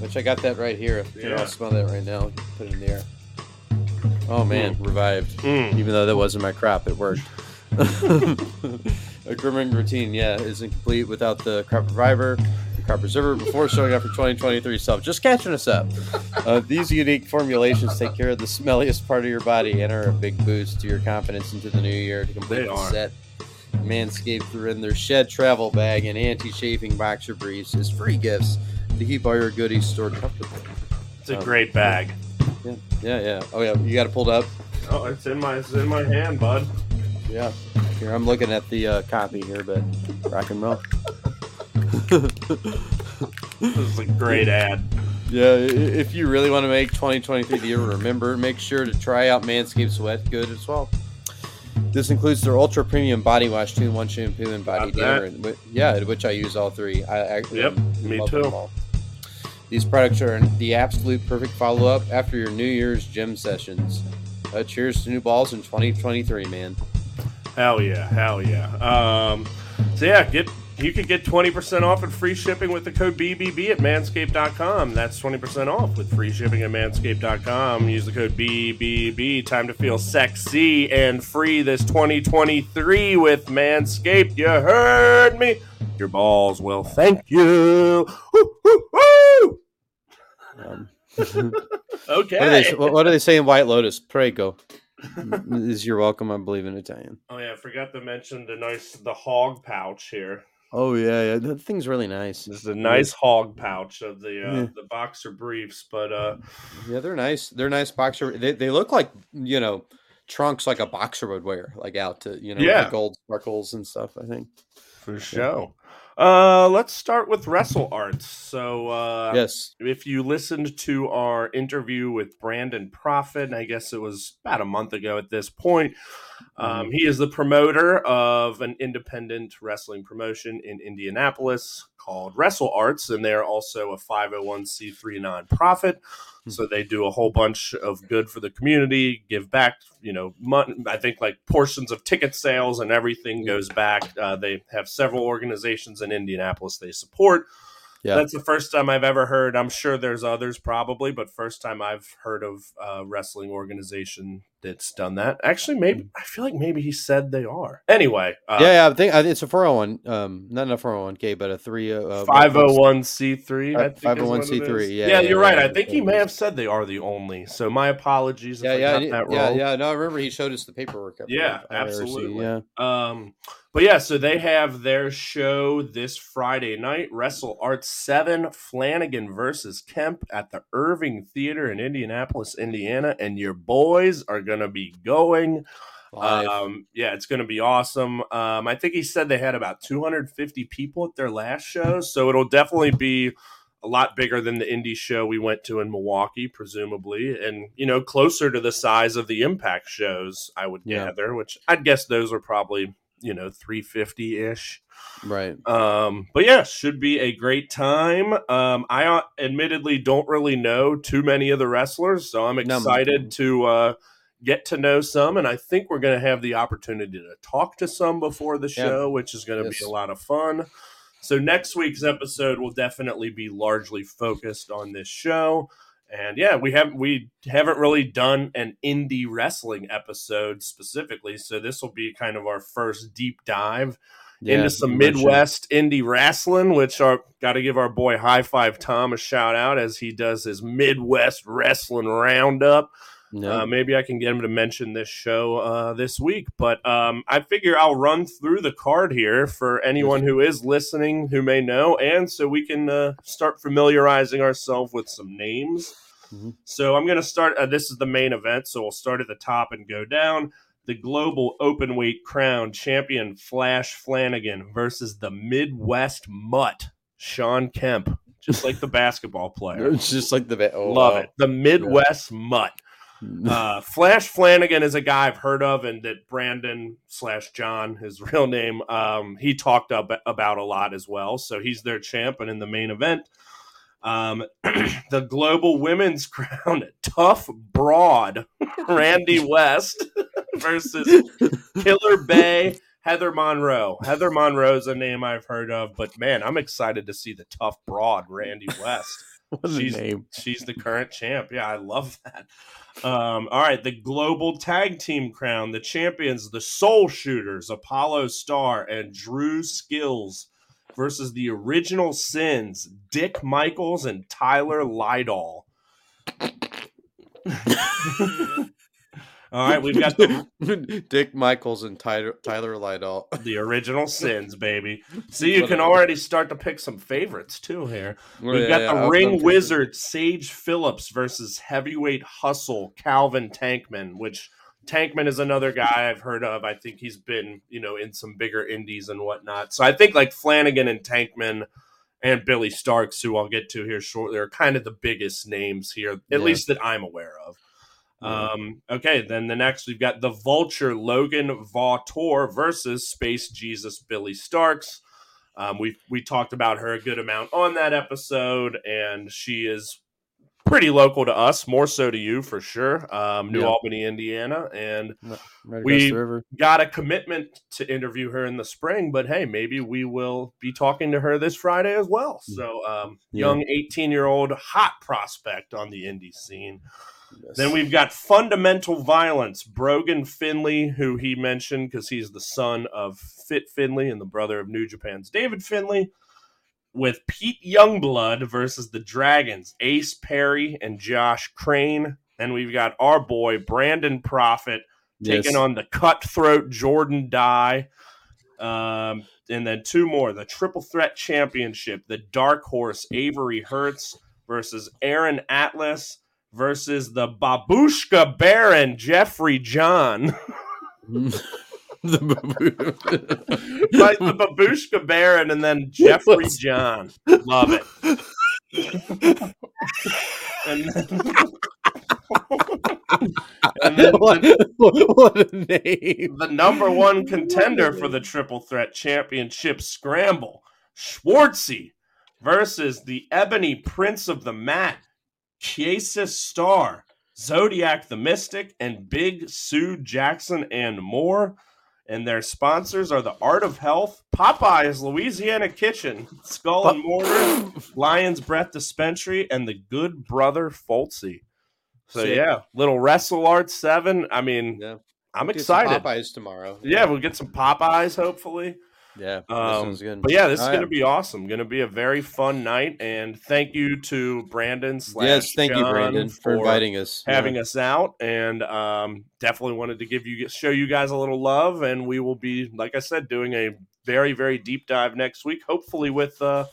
[SPEAKER 4] which I got that right here. Here,
[SPEAKER 3] Yeah.
[SPEAKER 4] I'll smell that right now. Put it in the air. Oh man, revived.
[SPEAKER 3] Mm.
[SPEAKER 4] Even though that wasn't my crop, it worked. [LAUGHS] a grooming routine, yeah, isn't complete without the crop reviver, preserver before showing up for 2023 stuff. Just catching us up. Uh, these unique formulations take care of the smelliest part of your body and are a big boost to your confidence into the new year. To complete the
[SPEAKER 3] are.
[SPEAKER 4] set, Manscaped threw in their shed travel bag and anti-chafing boxer briefs as free gifts to keep all your goodies stored comfortably.
[SPEAKER 3] It's a
[SPEAKER 4] Um,
[SPEAKER 3] great bag.
[SPEAKER 4] Yeah, yeah, yeah. Oh yeah, you got it pulled up.
[SPEAKER 3] Oh, it's in my it's in my hand, bud.
[SPEAKER 4] Yeah. Here, I'm looking at the uh, copy here, but rock and roll.
[SPEAKER 3] This is a great ad.
[SPEAKER 4] Yeah, if you really want to make 2023 the year to remember, make sure to try out Manscaped Sweat Good as well. This includes their ultra premium body wash, two in one shampoo, and body deodorant. Yeah, which I use all three. I actually
[SPEAKER 3] Yep, me
[SPEAKER 4] love
[SPEAKER 3] too.
[SPEAKER 4] These products are the absolute perfect follow up after your New Year's gym sessions. Uh, cheers to new balls in 2023, man.
[SPEAKER 3] Hell yeah, hell yeah. Um, so yeah, get you can get 20% off and free shipping with the code BBB at manscaped.com. That's 20% off with free shipping at manscaped.com. Use the code BBB. Time to feel sexy and free this 2023 with Manscaped. You heard me. Your balls will thank you. Woo, woo, woo!
[SPEAKER 4] Um, [LAUGHS]
[SPEAKER 3] Okay.
[SPEAKER 4] What, are they, what what do they say in White Lotus? Prego. is you're welcome, I believe in Italian.
[SPEAKER 3] Oh yeah, I forgot to mention the nice the hog pouch here.
[SPEAKER 4] Oh yeah, yeah. That thing's really nice.
[SPEAKER 3] This is a nice hog pouch of the uh,
[SPEAKER 4] Yeah.
[SPEAKER 3] the boxer briefs, but uh,
[SPEAKER 4] Yeah, they're nice. They're nice boxer. They, they look like you know trunks like a boxer would wear, like out to you know
[SPEAKER 3] Yeah.
[SPEAKER 4] the gold sparkles and stuff. I think.
[SPEAKER 3] for sure. Uh, let's start with Wrestle Arts. So uh,
[SPEAKER 4] yes.
[SPEAKER 3] if you listened to our interview with Brandon Profit, I guess it was about a month ago at this point, um, he is the promoter of an independent wrestling promotion in Indianapolis called Wrestle Arts, and they're also a 501c3 nonprofit. So they do a whole bunch of good for the community, give back, you know, mon- I think like portions of ticket sales and everything goes back. Uh, they have several organizations in Indianapolis they support.
[SPEAKER 4] Yeah.
[SPEAKER 3] That's the first time I've ever heard. I'm sure there's others probably, but first time I've heard of a wrestling organization that's done that. Actually, maybe I feel like maybe he said they are. Anyway, uh,
[SPEAKER 4] yeah, yeah. I think it's a 401. Um, not a 401k, but a three. Uh,
[SPEAKER 3] Five hundred one c three.
[SPEAKER 4] Fi- 501c3, yeah,
[SPEAKER 3] Yeah,
[SPEAKER 4] yeah,
[SPEAKER 3] you're right.
[SPEAKER 4] yeah,
[SPEAKER 3] I think he may have said they are the only. So my apologies if
[SPEAKER 4] Yeah,
[SPEAKER 3] I
[SPEAKER 4] yeah,
[SPEAKER 3] got
[SPEAKER 4] yeah,
[SPEAKER 3] that
[SPEAKER 4] yeah, yeah. No, I remember he showed us the paperwork.
[SPEAKER 3] Yeah, absolutely.
[SPEAKER 4] Yeah.
[SPEAKER 3] Um, but yeah, so they have their show this Friday night, Wrestle Arts 7, Flanagan versus Kemp at the Irving Theater in Indianapolis, Indiana, and your boys are gonna be going.
[SPEAKER 4] Live.
[SPEAKER 3] Um, yeah, it's gonna be awesome. Um, I think he said they had about 250 people at their last show, so it'll definitely be a lot bigger than the indie show we went to in Milwaukee, presumably, and you know, closer to the size of the Impact shows, I would
[SPEAKER 4] Yeah.
[SPEAKER 3] gather, which I'd guess those are probably, you know, 350 ish.
[SPEAKER 4] right.
[SPEAKER 3] Um, but yeah, should be a great time. Um, I uh, admittedly don't really know too many of the wrestlers, so I'm
[SPEAKER 4] No,
[SPEAKER 3] excited to uh, get to know some, and I think we're going to have the opportunity to talk to some before the
[SPEAKER 4] Yeah.
[SPEAKER 3] show, which is going to
[SPEAKER 4] Yes.
[SPEAKER 3] be a lot of fun. So next week's episode will definitely be largely focused on this show. And yeah, we haven't we haven't really done an indie wrestling episode specifically, so this will be kind of our first deep dive
[SPEAKER 4] Yeah,
[SPEAKER 3] into some Midwest indie wrestling, which are got to give our boy High Five Tom a shout out as he does his Midwest wrestling roundup.
[SPEAKER 4] No.
[SPEAKER 3] Uh, maybe I can get him to mention this show uh, this week, but um, I figure I'll run through the card here for anyone who is listening who may know, and so we can uh, start familiarizing ourselves with some names.
[SPEAKER 4] Mhm.
[SPEAKER 3] So I'm going to start. Uh, this is the main event, so we'll start at the top and go down. The global openweight crown champion Flash Flanagan versus the Midwest Mutt Sean Kemp, just like the [LAUGHS] basketball player.
[SPEAKER 4] It's just like the oh,
[SPEAKER 3] Love
[SPEAKER 4] wow.
[SPEAKER 3] it. The Midwest Mutt. Uh, Flash Flanagan is a guy I've heard of, and that Brandon slash John, his [LAUGHS] real name, um, he talked up about a lot as well. So he's their champ, and in the main event, um, [CLEARS THROAT] the global women's [LAUGHS] crown, tough broad, [LAUGHS] Randy West versus Killer Bay. Heather Monroe. Heather Monroe is a name I've heard of, but man, I'm excited to see the tough broad Randy West. [LAUGHS] She's
[SPEAKER 4] name.
[SPEAKER 3] she's the current champ. Yeah, I love that. Um, all right, the global tag team crown, the champions, the Soul Shooters, Apollo Star and Drew Skills versus the original Sins, Dick Michaels and Tyler Lydall. All right, we've got the, [LAUGHS]
[SPEAKER 4] Dick Michaels and Tyler, Tyler Lydall.
[SPEAKER 3] the original Sins, baby. [LAUGHS] See, you can already start to pick some favorites too here. We've
[SPEAKER 4] yeah,
[SPEAKER 3] got
[SPEAKER 4] yeah,
[SPEAKER 3] the
[SPEAKER 4] I'll-
[SPEAKER 3] Ring Wizard Sage Phillips versus Heavyweight Hustle Calvin Tankman, which Tankman is another guy I've heard of. I think he's been, you know, in some bigger indies and whatnot. So I think like Flanagan and Tankman and Billy Starks, who I'll get to here shortly, are kind of the biggest names here, at
[SPEAKER 4] Yeah.
[SPEAKER 3] least that I'm aware of.
[SPEAKER 4] Yeah.
[SPEAKER 3] Um, okay, then the next we've got the Vulture Logan Vautour versus Space Jesus Billy Starks. Um, we we talked about her a good amount on that episode, and she is pretty local to us, more so to you for sure. Um, New
[SPEAKER 4] Yeah.
[SPEAKER 3] Albany, Indiana, and
[SPEAKER 4] Right
[SPEAKER 3] We- got a commitment to interview her in the spring. But hey, maybe we will be talking to her this Friday as well. So, um,
[SPEAKER 4] Yeah.
[SPEAKER 3] young eighteen year old hot prospect on the indie scene.
[SPEAKER 4] Yes.
[SPEAKER 3] Then we've got fundamental violence. Brogan Finlay, who he mentioned because he's the son of Fit Finlay and the brother of New Japan's David Finlay, with Pete Youngblood versus the Dragons, Ace Perry and Josh Crane. Then we've got our boy Brandon Profit taking
[SPEAKER 4] Yes.
[SPEAKER 3] on the cutthroat Jordan Dye. Um, and then two more the Triple Threat Championship, the Dark Horse Avery Hertz versus Aaron Atlas versus the Babushka Baron Jeffrey John. [LAUGHS] [LAUGHS] [LAUGHS] [LAUGHS]
[SPEAKER 4] the
[SPEAKER 3] like the Babushka Baron and then Jeffrey John. Love it. And [LAUGHS] then, then
[SPEAKER 4] what, what a name.
[SPEAKER 3] the number one contender for the Triple Threat Championship scramble, Schwartzy versus the Ebony Prince of the Mat, Chiesa Star, Zodiac the Mystic, and Big Sue Jackson and more. And their sponsors are the Art of Health, Popeye's Louisiana Kitchen, Skull and Mortar, Lion's Breath Dispensary, and the Good Brother Foltzy. So
[SPEAKER 4] Sick.
[SPEAKER 3] yeah, little Wrestle Art Seven. I mean,
[SPEAKER 4] Yeah.
[SPEAKER 3] I'm
[SPEAKER 4] Get some
[SPEAKER 3] excited.
[SPEAKER 4] Popeyes tomorrow.
[SPEAKER 3] Yeah, we'll get some Popeyes hopefully.
[SPEAKER 4] Yeah.
[SPEAKER 3] Um. But yeah, this is
[SPEAKER 4] Oh,
[SPEAKER 3] going
[SPEAKER 4] yeah.
[SPEAKER 3] to be awesome. Going to be a very fun night. And thank you to Brandon. Slash
[SPEAKER 4] Yes, thank you,
[SPEAKER 3] John
[SPEAKER 4] Brandon, for inviting us.
[SPEAKER 3] having
[SPEAKER 4] yeah.
[SPEAKER 3] us out. And um, definitely wanted to give you show you guys a little love. And we will be, like I said, doing a very very deep dive next week. Hopefully with uh,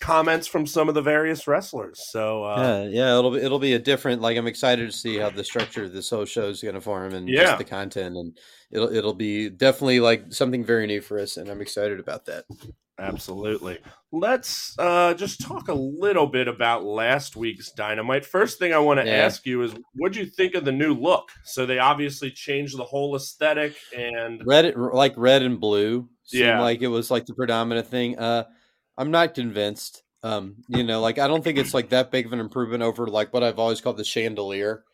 [SPEAKER 3] comments from some of the various wrestlers. So uh,
[SPEAKER 4] yeah, yeah, it'll be it'll be a different. Like I'm excited to see how the structure of this whole show is going to form and
[SPEAKER 3] Yeah.
[SPEAKER 4] just the content, and it'll it'll be definitely like something very new for us, and I'm excited about that.
[SPEAKER 3] Absolutely. Let's uh, just talk a little bit about last week's Dynamite. First thing I want to
[SPEAKER 4] Yeah.
[SPEAKER 3] ask you is, what do you think of the new look? So they obviously changed the whole aesthetic, and
[SPEAKER 4] Red, like red and blue,
[SPEAKER 3] Yeah.
[SPEAKER 4] like it was like the predominant thing. Uh, I'm not convinced. Um, you know, like I don't think it's like that big of an improvement over like what I've always called the chandelier.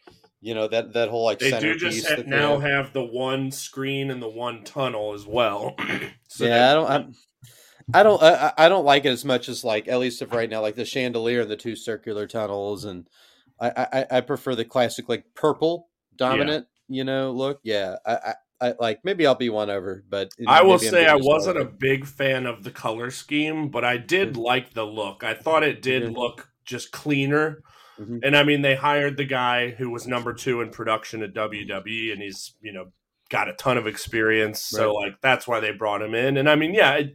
[SPEAKER 4] You know that that whole like
[SPEAKER 3] they do just ha- now
[SPEAKER 4] have.
[SPEAKER 3] have the one screen and the one tunnel as well. [CLEARS THROAT] so
[SPEAKER 4] yeah, I don't. I'm, I don't. I, I- don't like it as much as like at least of right now, like the chandelier and the two circular tunnels, and I I, I prefer the classic like purple dominant, you know, look. Yeah, I, I, I like maybe I'll be one over, but it-
[SPEAKER 3] I will say I wasn't a big fan of the color scheme, but I did like the look. I thought it did
[SPEAKER 4] Mhm.
[SPEAKER 3] look just cleaner.
[SPEAKER 4] Mhm.
[SPEAKER 3] And I mean, they hired the guy who was number two in production at WWE, and he's you know got a ton of experience. So like that's why they brought him in. And I mean, yeah, it,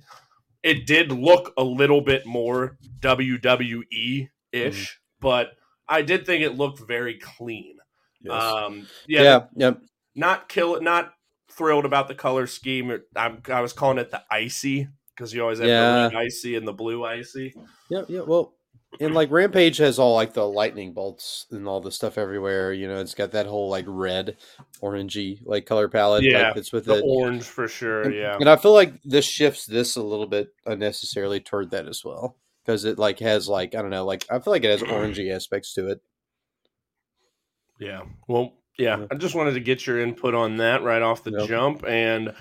[SPEAKER 3] it did look a little bit more WWE ish,
[SPEAKER 4] Mm-hmm.
[SPEAKER 3] but I did think it looked very clean.
[SPEAKER 4] Yes.
[SPEAKER 3] Um, yeah,
[SPEAKER 4] yeah, yeah,
[SPEAKER 3] not kill it, not thrilled about the color scheme. I'm, I was calling it the icy because you always have
[SPEAKER 4] Yeah.
[SPEAKER 3] the icy and the blue icy.
[SPEAKER 4] yeah, yeah. Well, and like Rampage has all like the lightning bolts and all the stuff everywhere. You know, it's got that whole like red, orangey like color palette.
[SPEAKER 3] Yeah,
[SPEAKER 4] like, that's with
[SPEAKER 3] The
[SPEAKER 4] it.
[SPEAKER 3] orange for sure.
[SPEAKER 4] And-
[SPEAKER 3] Yeah.
[SPEAKER 4] And I feel like this shifts this a little bit unnecessarily toward that as well. Because it like has like I don't know, like I feel like it has [CLEARS THROAT] orangey aspects to it.
[SPEAKER 3] Yeah. Well, yeah.
[SPEAKER 4] Yeah.
[SPEAKER 3] I just wanted to get your input on that right off the
[SPEAKER 4] Yep.
[SPEAKER 3] jump. And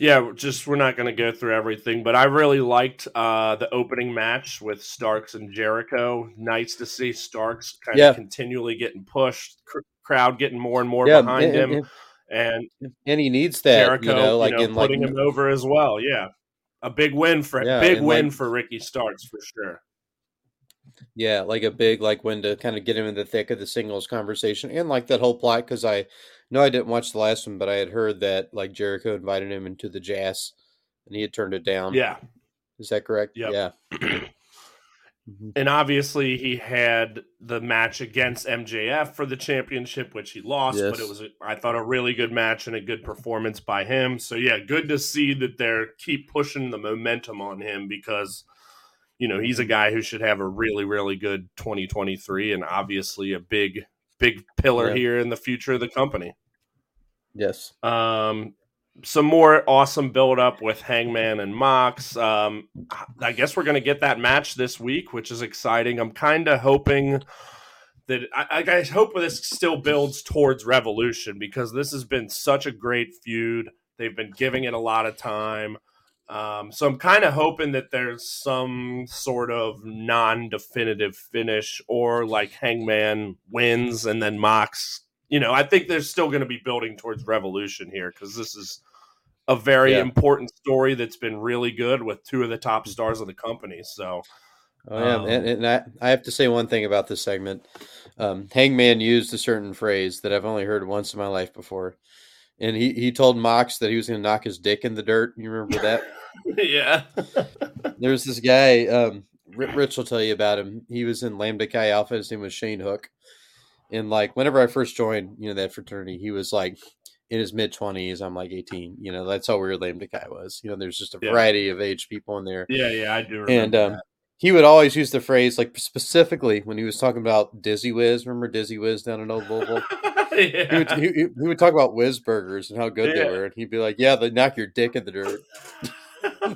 [SPEAKER 3] Yeah, just we're not going to go through everything, but I really liked uh, the opening match with Starks and Jericho. Nice to see Starks kind
[SPEAKER 4] Yeah.
[SPEAKER 3] of continually getting pushed, cr- crowd getting more and more
[SPEAKER 4] Yeah,
[SPEAKER 3] behind
[SPEAKER 4] and-
[SPEAKER 3] him,
[SPEAKER 4] and-
[SPEAKER 3] and
[SPEAKER 4] and he needs that,
[SPEAKER 3] Jericho,
[SPEAKER 4] you know, like in like
[SPEAKER 3] putting him over as well. Yeah, a big win for
[SPEAKER 4] Yeah,
[SPEAKER 3] big win
[SPEAKER 4] like-
[SPEAKER 3] for Ricky Starks for sure.
[SPEAKER 4] Yeah, like a big like when to kind of get him in the thick of the singles conversation and like that whole plot because I know I didn't watch the last one, but I had heard that like Jericho invited him into the JAS and he had turned it down.
[SPEAKER 3] Yeah,
[SPEAKER 4] Is that correct?
[SPEAKER 3] Yep.
[SPEAKER 4] Yeah. [CLEARS THROAT] Mhm.
[SPEAKER 3] and obviously he had the match against MJF for the championship, which he lost. But it was, a, I thought, a really good match and a good performance by him. So yeah, good to see that they're keep pushing the momentum on him because you know he's a guy who should have a really, really good 2023 and obviously a big, big pillar
[SPEAKER 4] Yeah.
[SPEAKER 3] here in the future of the company.
[SPEAKER 4] Yes.
[SPEAKER 3] Um, some more awesome build up with Hangman and Mox. Um, I guess we're going to get that match this week, which is exciting. I'm kind of hoping that I, I hope this still builds towards Revolution because this has been such a great feud. They've been giving it a lot of time. Um, so I'm kind of hoping that there's some sort of non-definitive finish, or like Hangman wins and then Mox. You know, I think they're still going to be building towards Revolution here because this is a very
[SPEAKER 4] Yeah.
[SPEAKER 3] important story that's been really good with two of the top stars of the company. So
[SPEAKER 4] Oh yeah,
[SPEAKER 3] Um,
[SPEAKER 4] and, and I, I have to say one thing about this segment. Um, Hangman used a certain phrase that I've only heard once in my life before, and he, he told Mox that he was going to knock his dick in the dirt. You remember that? [LAUGHS] [LAUGHS]
[SPEAKER 3] yeah,
[SPEAKER 4] There's this guy. Um, Rich will tell you about him. He was in Lambda Chi Alpha. His name was Shane Hook, and like whenever I first joined, you know that fraternity, he was like in his mid twenties. I'm like 18. You know that's how weird Lambda Chi was. You know, there's just a
[SPEAKER 3] Yeah.
[SPEAKER 4] variety of age people in there.
[SPEAKER 3] yeah, yeah. I do remember.
[SPEAKER 4] and um, he would always use the phrase like specifically when he was talking about Dizzy Whiz. Remember Dizzy Whiz down in Old Louisville? [LAUGHS]
[SPEAKER 3] that.
[SPEAKER 4] He would,
[SPEAKER 3] yeah.
[SPEAKER 4] he, he- he would talk about Whiz burgers and how good
[SPEAKER 3] Yeah.
[SPEAKER 4] they were, and he'd be like, "Yeah, they knock your dick in the dirt." [LAUGHS]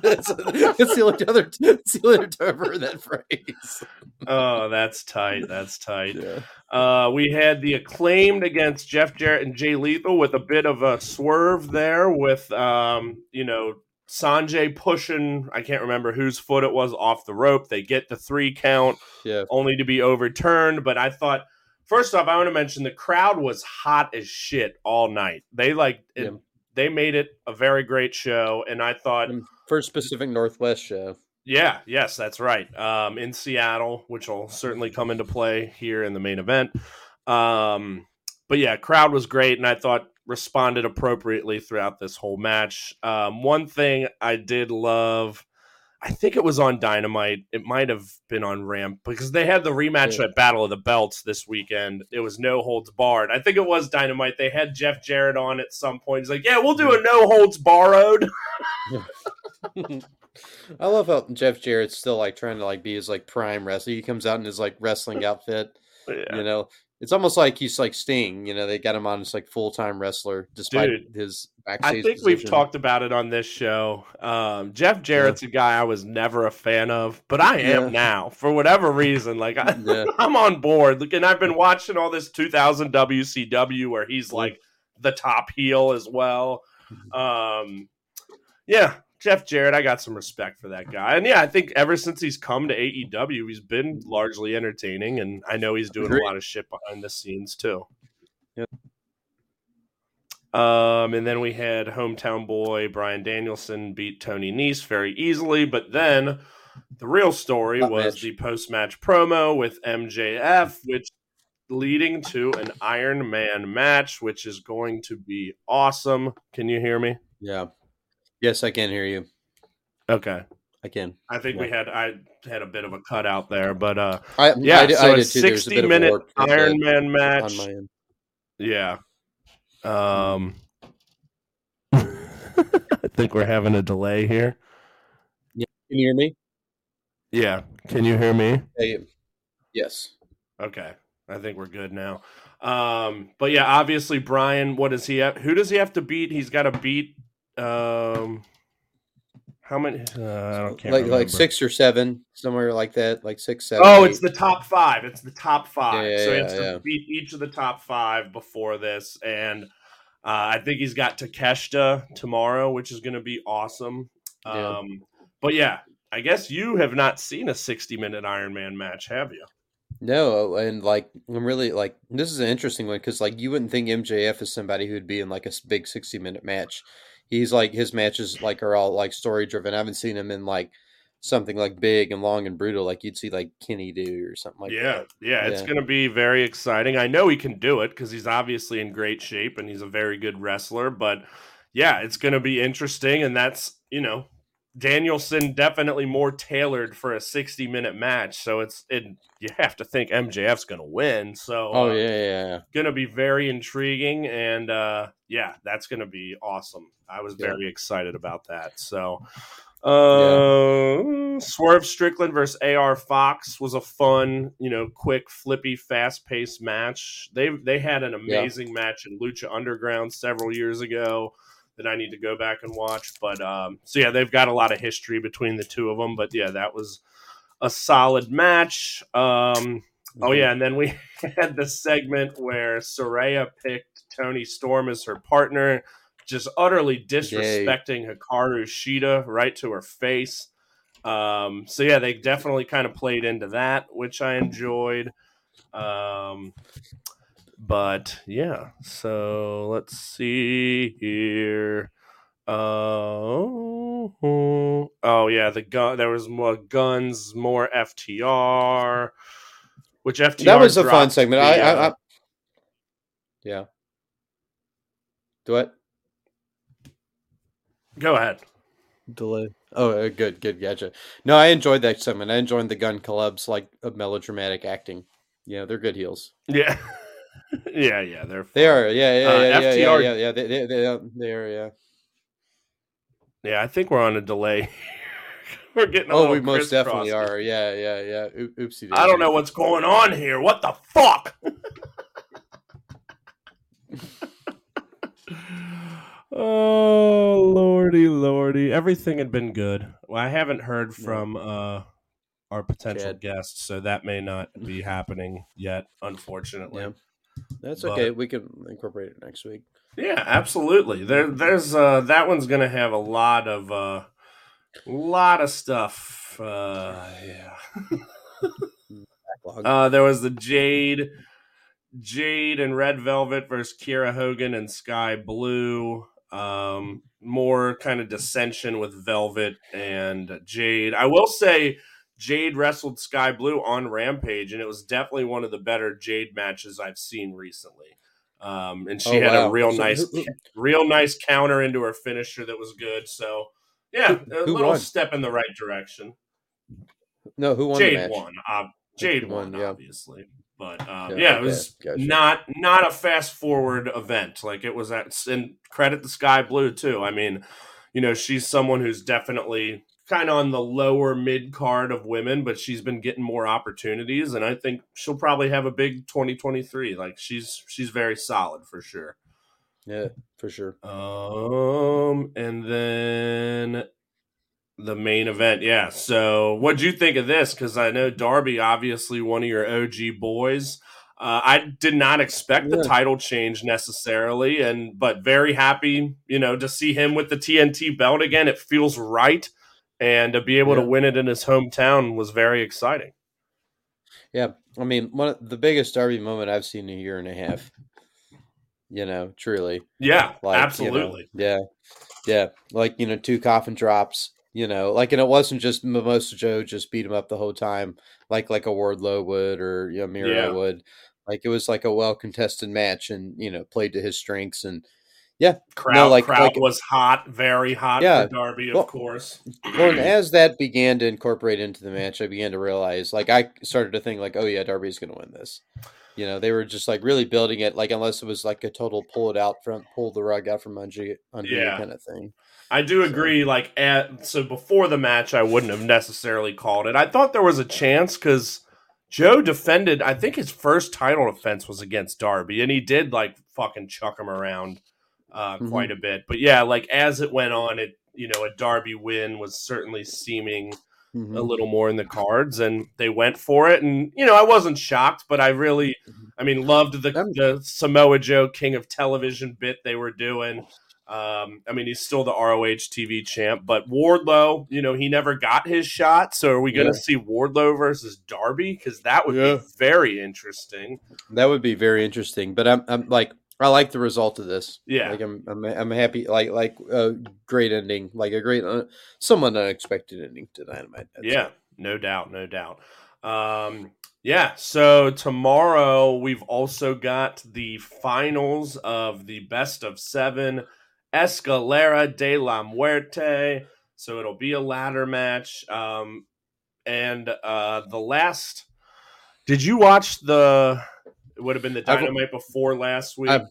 [SPEAKER 4] that's, that's the only other that's the only other time I've heard that phrase.
[SPEAKER 3] oh, that's tight. That's tight.
[SPEAKER 4] Yeah.
[SPEAKER 3] Uh, we had the acclaimed against Jeff Jarrett and Jay Lethal with a bit of a swerve there, with um, you know Sonjay pushing. I can't remember whose foot it was off the rope. They get the three count.
[SPEAKER 4] Yeah.
[SPEAKER 3] only to be overturned. But I thought, first off, I want to mention the crowd was hot as shit all night. They like it, they made it a very great show, and I thought,
[SPEAKER 4] Um, First Pacific Northwest show.
[SPEAKER 3] yeah, yes, that's right. Um, in Seattle, which will certainly come into play here in the main event. Um, but yeah, crowd was great, and I thought responded appropriately throughout this whole match. Um, one thing I did love, I think it was on Dynamite. It might have been on Ramp because they had the rematch
[SPEAKER 4] Yeah.
[SPEAKER 3] at Battle of the Belts this weekend. It was no holds barred. I think it was Dynamite. They had Jeff Jarrett on at some point. He's like, "Yeah, we'll do a no holds borrowed." [LAUGHS] [LAUGHS]
[SPEAKER 4] I love how Jeff Jarrett's still like trying to like be his like prime wrestler. He comes out in his like wrestling [LAUGHS] outfit.
[SPEAKER 3] Yeah.
[SPEAKER 4] You know, it's almost like he's like Sting. You know, they got him on as like full time wrestler despite
[SPEAKER 3] Dude,
[SPEAKER 4] his backstage.
[SPEAKER 3] I think we've talked about it on this show. Um, Jeff Jarrett's a guy I was never a fan of, but I am
[SPEAKER 4] Yeah.
[SPEAKER 3] now for whatever reason. Like I, [LAUGHS]
[SPEAKER 4] Yeah.
[SPEAKER 3] I'm on board. Look, and I've been watching all this 2000 WCW where he's like the top heel as well. Um, yeah, Jeff Jarrett, I got some respect for that guy, and yeah, I think ever since he's come to AEW, he's been largely entertaining, and I know he's doing
[SPEAKER 4] Agreed.
[SPEAKER 3] a lot of shit behind the scenes too.
[SPEAKER 4] Yep.
[SPEAKER 3] Um, and then we had hometown boy Bryan Danielson beat Tony Nese very easily, but then the real story
[SPEAKER 4] Hot
[SPEAKER 3] was
[SPEAKER 4] match.
[SPEAKER 3] the post match promo with MJF, which leading to an Iron Man match, which is going to be awesome. Can you hear me?
[SPEAKER 4] Yeah. Yes, I can hear you.
[SPEAKER 3] Okay.
[SPEAKER 4] I can.
[SPEAKER 3] I think we had I had a bit of a cutout there, but uh
[SPEAKER 4] I
[SPEAKER 3] yeah,
[SPEAKER 4] I, did-
[SPEAKER 3] so
[SPEAKER 4] I
[SPEAKER 3] a
[SPEAKER 4] did too. There's a
[SPEAKER 3] sixty
[SPEAKER 4] bit of a
[SPEAKER 3] minute
[SPEAKER 4] warp
[SPEAKER 3] Iron
[SPEAKER 4] the-
[SPEAKER 3] Man
[SPEAKER 4] on
[SPEAKER 3] match.
[SPEAKER 4] my end.
[SPEAKER 3] Yeah. Um [LAUGHS] I think we're having a delay here. Yeah.
[SPEAKER 4] Can you hear me?
[SPEAKER 3] Yeah. Can you hear me?
[SPEAKER 4] Hey, yes.
[SPEAKER 3] Okay. I think we're good now. Um, but yeah, obviously Brian, what does he have? Who does he have to beat? He's got to beat um how many uh, I don't can't
[SPEAKER 4] like
[SPEAKER 3] remember.
[SPEAKER 4] like six or seven, somewhere like that, like six, seven.
[SPEAKER 3] Oh,
[SPEAKER 4] eight.
[SPEAKER 3] it's the top five. It's the top five.
[SPEAKER 4] Yeah,
[SPEAKER 3] so he
[SPEAKER 4] yeah,
[SPEAKER 3] has to
[SPEAKER 4] yeah.
[SPEAKER 3] beat each of the top five before this. And Uh, I think he's got Takeshita tomorrow, which is going to be awesome.
[SPEAKER 4] Yeah.
[SPEAKER 3] Um, but yeah, I guess you have not seen a 60 minute Iron Man match, have you?
[SPEAKER 4] No, and like I'm really like this is an interesting one because like you wouldn't think MJF is somebody who'd be in like a big 60 minute match. He's like his matches like are all like story driven. I haven't seen him in like something like big and long and brutal like you'd see like Kenny do or something like
[SPEAKER 3] yeah,
[SPEAKER 4] that.
[SPEAKER 3] yeah, it's going to be very exciting. I know he can do it because he's obviously in great shape and he's a very good wrestler. But yeah, it's going to be interesting, and that's you know Danielson definitely more tailored for a sixty minute match. So it's it you have to think MJF's going to win. So
[SPEAKER 4] Oh
[SPEAKER 3] uh,
[SPEAKER 4] yeah, yeah, yeah.
[SPEAKER 3] going to be very intriguing, and uh, yeah, that's going to be awesome. I was
[SPEAKER 4] Yeah.
[SPEAKER 3] very excited about that. So. Uh, Swerve Strickland versus AR Fox was a fun, you know, quick, flippy, fast-paced match. They they had an
[SPEAKER 4] Yeah.
[SPEAKER 3] amazing match in Lucha Underground several years ago that I need to go back and watch. But um, so yeah, they've got a lot of history between the two of them. But yeah, that was a solid match. Um, Oh yeah, and then we [LAUGHS] had the segment where Saraya picked Toni Storm as her partner, just utterly disrespecting Hikaru Shida right to her face. Um, so yeah, they definitely kind of played into that, which I enjoyed. Um, but yeah, so let's see here. Oh, oh yeah, the gun. There was more guns, more FTR. Which FTR
[SPEAKER 4] That was a fun segment.
[SPEAKER 3] the,
[SPEAKER 4] I, I,
[SPEAKER 3] uh,
[SPEAKER 4] I yeah. Do what?
[SPEAKER 3] go ahead.
[SPEAKER 4] Delay. Oh, uh, good, good, gotcha. No, I enjoyed that segment. I enjoyed the gun clubs, like of melodramatic acting. Yeah, they're good heels.
[SPEAKER 3] Yeah, [LAUGHS] yeah, yeah. They're
[SPEAKER 4] They are. Yeah, yeah,
[SPEAKER 3] Uh,
[SPEAKER 4] yeah, yeah, yeah,
[SPEAKER 3] FTR
[SPEAKER 4] yeah, yeah. They, they, they, they are. Yeah.
[SPEAKER 3] Yeah, I think we're on a delay. [LAUGHS] we're getting. A
[SPEAKER 4] Oh, we most definitely are. Yeah, yeah, yeah. Oop- Oopsie.
[SPEAKER 3] I don't know what's going on here. What the fuck? [LAUGHS] oh lordy, lordy! Everything had been good. Well, I haven't heard from uh, our potential
[SPEAKER 4] Chad.
[SPEAKER 3] guests, so that may not be happening yet, unfortunately.
[SPEAKER 4] Yeah. That's
[SPEAKER 3] But-
[SPEAKER 4] okay. We can incorporate it next week.
[SPEAKER 3] Yeah, absolutely. There, there's uh, that one's gonna have a lot of, uh, lot of stuff. Uh, yeah. [LAUGHS] Uh, there was the Jade, Jade and Red Velvet versus Kiera Hogan and Skye Blue. Um, more kind of dissension with Velvet and Jade. I will say Jade wrestled Skye Blue on Rampage, and it was definitely one of the better Jade matches I've seen recently. Um, and she
[SPEAKER 4] Oh,
[SPEAKER 3] had
[SPEAKER 4] wow.
[SPEAKER 3] a real
[SPEAKER 4] So
[SPEAKER 3] nice,
[SPEAKER 4] who- who-
[SPEAKER 3] real nice counter into her finisher that was good. So, yeah,
[SPEAKER 4] Who-
[SPEAKER 3] a little
[SPEAKER 4] won?
[SPEAKER 3] step in the right direction.
[SPEAKER 4] no, who won the
[SPEAKER 3] Jade won. Uh, Jade won,
[SPEAKER 4] won, yeah.
[SPEAKER 3] obviously, but um,
[SPEAKER 4] Yeah,
[SPEAKER 3] yeah, it was
[SPEAKER 4] gotcha.
[SPEAKER 3] not not a fast forward event. Like it was at and credit the Skye Blue too. I mean, you know, she's someone who's definitely kind of on the lower mid card of women, but she's been getting more opportunities, and I think she'll probably have a big 2023. Like she's she's very solid for sure.
[SPEAKER 4] Yeah, for sure.
[SPEAKER 3] Um, and then the main event, yeah. So, what'd you think of this? Because I know Darby, obviously one of your OG boys. Uh, I did not expect the title change necessarily, and but very happy, you know, to see him with the TNT belt again. It feels right, and to be able to win it in his hometown was very exciting.
[SPEAKER 4] Yeah, I mean, one of the biggest Darby moment I've seen in a year and a half. You know, truly.
[SPEAKER 3] Yeah,
[SPEAKER 4] Like, you know,
[SPEAKER 3] absolutely.
[SPEAKER 4] yeah, yeah. Like you know, two coffin drops. You know, like, and it wasn't just Samoa Joe just beat him up the whole time, like like a Wardlow would or you know, Miro
[SPEAKER 3] Yeah.
[SPEAKER 4] would. Like it was like a well contested match, and you know, played to his strengths. And yeah,
[SPEAKER 3] Crowd,
[SPEAKER 4] like-
[SPEAKER 3] crowd
[SPEAKER 4] like-
[SPEAKER 3] was hot, very hot
[SPEAKER 4] Yeah.
[SPEAKER 3] for Darby, of
[SPEAKER 4] Well-
[SPEAKER 3] course.
[SPEAKER 4] well, and as that began to incorporate into the match, I began to realize, like, I started to think, like, oh yeah, Darby's going to win this. You know, they were just like really building it, like, unless it was like a total pull it out front, pull the rug out from under you
[SPEAKER 3] Yeah.
[SPEAKER 4] kind of thing.
[SPEAKER 3] I do
[SPEAKER 4] So-
[SPEAKER 3] agree. Like, at so before the match, I wouldn't have necessarily called it. I thought there was a chance because Joe defended. I think his first title defense was against Darby, and he did like fucking chuck him around uh,
[SPEAKER 4] Mhm.
[SPEAKER 3] quite a bit. But yeah, like as it went on, it you know a Darby win was certainly seeming
[SPEAKER 4] Mhm.
[SPEAKER 3] a little more in the cards, and they went for it. And you know, I wasn't shocked, but I really,
[SPEAKER 4] Mhm.
[SPEAKER 3] I mean, loved the, the Samoa Joe King of Television bit they were doing. Um, I mean, he's still the ROH TV champ, but Wardlow, you know, he never got his shot. So are we going to
[SPEAKER 4] Yeah.
[SPEAKER 3] see Wardlow versus Darby? Because that would
[SPEAKER 4] Yeah.
[SPEAKER 3] be very interesting.
[SPEAKER 4] That would be very interesting. But I'm I'm like I like the result of this.
[SPEAKER 3] Yeah.
[SPEAKER 4] Like I'm I'm I'm happy. Like like a great ending. Like a great, uh, somewhat unexpected ending to Dynamite.
[SPEAKER 3] Yeah, no doubt, no doubt. Um, yeah, so tomorrow we've also got the finals of the best of seven Escalera de la Muerte. So it'll be a ladder match. Um, and uh, the last. Did you watch the. It would have been the
[SPEAKER 4] I've-
[SPEAKER 3] dynamite before last week.
[SPEAKER 4] I've-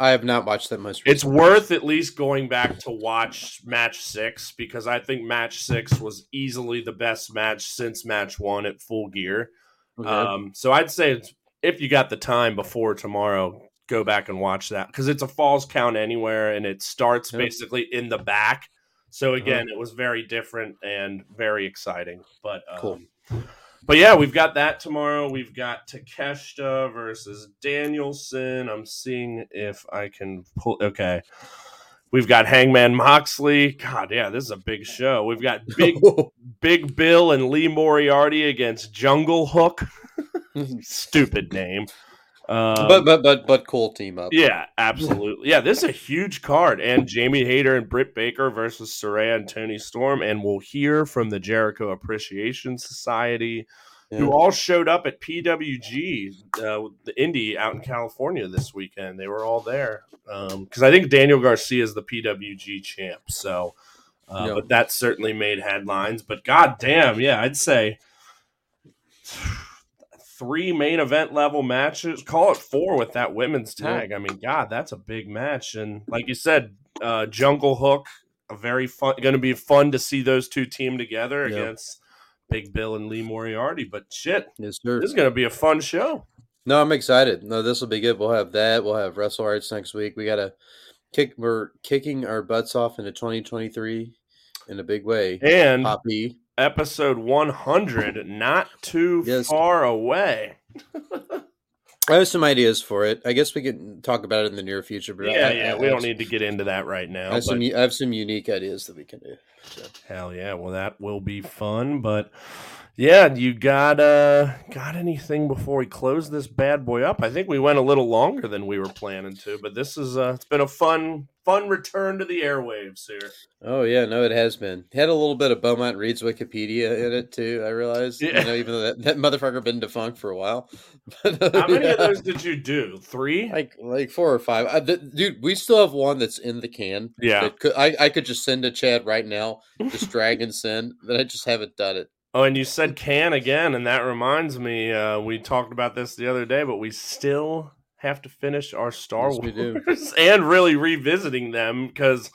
[SPEAKER 4] I have not watched that most.
[SPEAKER 3] It's worth at least going back to watch match six because I think match six was easily the best match since match one at full gear.
[SPEAKER 4] Okay.
[SPEAKER 3] Um, so I'd say it's, if you got the time before tomorrow, go back and watch that because it's a falls count anywhere and it starts
[SPEAKER 4] Yep. Uh-huh.
[SPEAKER 3] basically in the back. So again, it was very different and very exciting. But um,
[SPEAKER 4] Cool.
[SPEAKER 3] But yeah, we've got that tomorrow. We've got Takeshita versus Danielson. I'm seeing if I can pull. Okay. We've got Hangman Moxley. God, yeah, this is a big show. We've got [LAUGHS] Big Big Bill and Lee Moriarty against Jungle Hook. [LAUGHS] Stupid name. Um,
[SPEAKER 4] but but but but cool team up.
[SPEAKER 3] yeah, absolutely. Yeah, this is a huge card. And Jamie Hayter and Britt Baker versus Saraya and Toni Storm. And we'll hear from the Jericho Appreciation Society, who all showed up at PWG, uh, the Indie out in California this weekend. They were all there. Because I think Daniel Garcia is the PWG champ. So, uh,
[SPEAKER 4] Yeah.
[SPEAKER 3] but that certainly made headlines. But god damn, yeah, I'd say three main event level matches. Call it four with that women's tag. I mean, God, that's a big match. And like you said, uh, Jungle Hook, a very fun, going to be fun to see those two team together against Big Bill and Lee Moriarty. But shit,
[SPEAKER 4] Yes,
[SPEAKER 3] this is going to be a fun show.
[SPEAKER 4] No, I'm excited. No, this will be good. We'll have that. We'll have Wrestle Arts next week. We got to kick. We're kicking our butts off into 2023 in a big way.
[SPEAKER 3] And
[SPEAKER 4] Poppy.
[SPEAKER 3] Episode 100, not too
[SPEAKER 4] Yes.
[SPEAKER 3] far away.
[SPEAKER 4] I have some ideas for it. I guess we can talk about it in the near future. But
[SPEAKER 3] Yeah,
[SPEAKER 4] I,
[SPEAKER 3] yeah,
[SPEAKER 4] I,
[SPEAKER 3] we
[SPEAKER 4] I
[SPEAKER 3] don't need to get into that right now.
[SPEAKER 4] I have some. I have some unique ideas that we can do. So.
[SPEAKER 3] Hell yeah! Well, that will be fun. But yeah, you got uh got anything before we close this bad boy up? I think we went a little longer than we were planning to, but this is uh it's been a fun fun return to the airwaves here.
[SPEAKER 4] Oh yeah, no, it has been. It had a little bit of Beaumont Reed's Wikipedia in it too. I realized.
[SPEAKER 3] Yeah.
[SPEAKER 4] You know, even though that, that motherfucker been defunct for a while. But, [LAUGHS] uh,
[SPEAKER 3] How many of those did you do? Three?
[SPEAKER 4] Like like four or five. I, th- dude, we still have one that's in the can.
[SPEAKER 3] Yeah.
[SPEAKER 4] that could, I I could just send to Chad right now. Just drag and send. But I just haven't done it.
[SPEAKER 3] Oh, and you said can again, and that reminds me, uh, we talked about this the other day, but we still have to finish our Star
[SPEAKER 4] Yes.
[SPEAKER 3] Wars [LAUGHS] and really revisiting them because,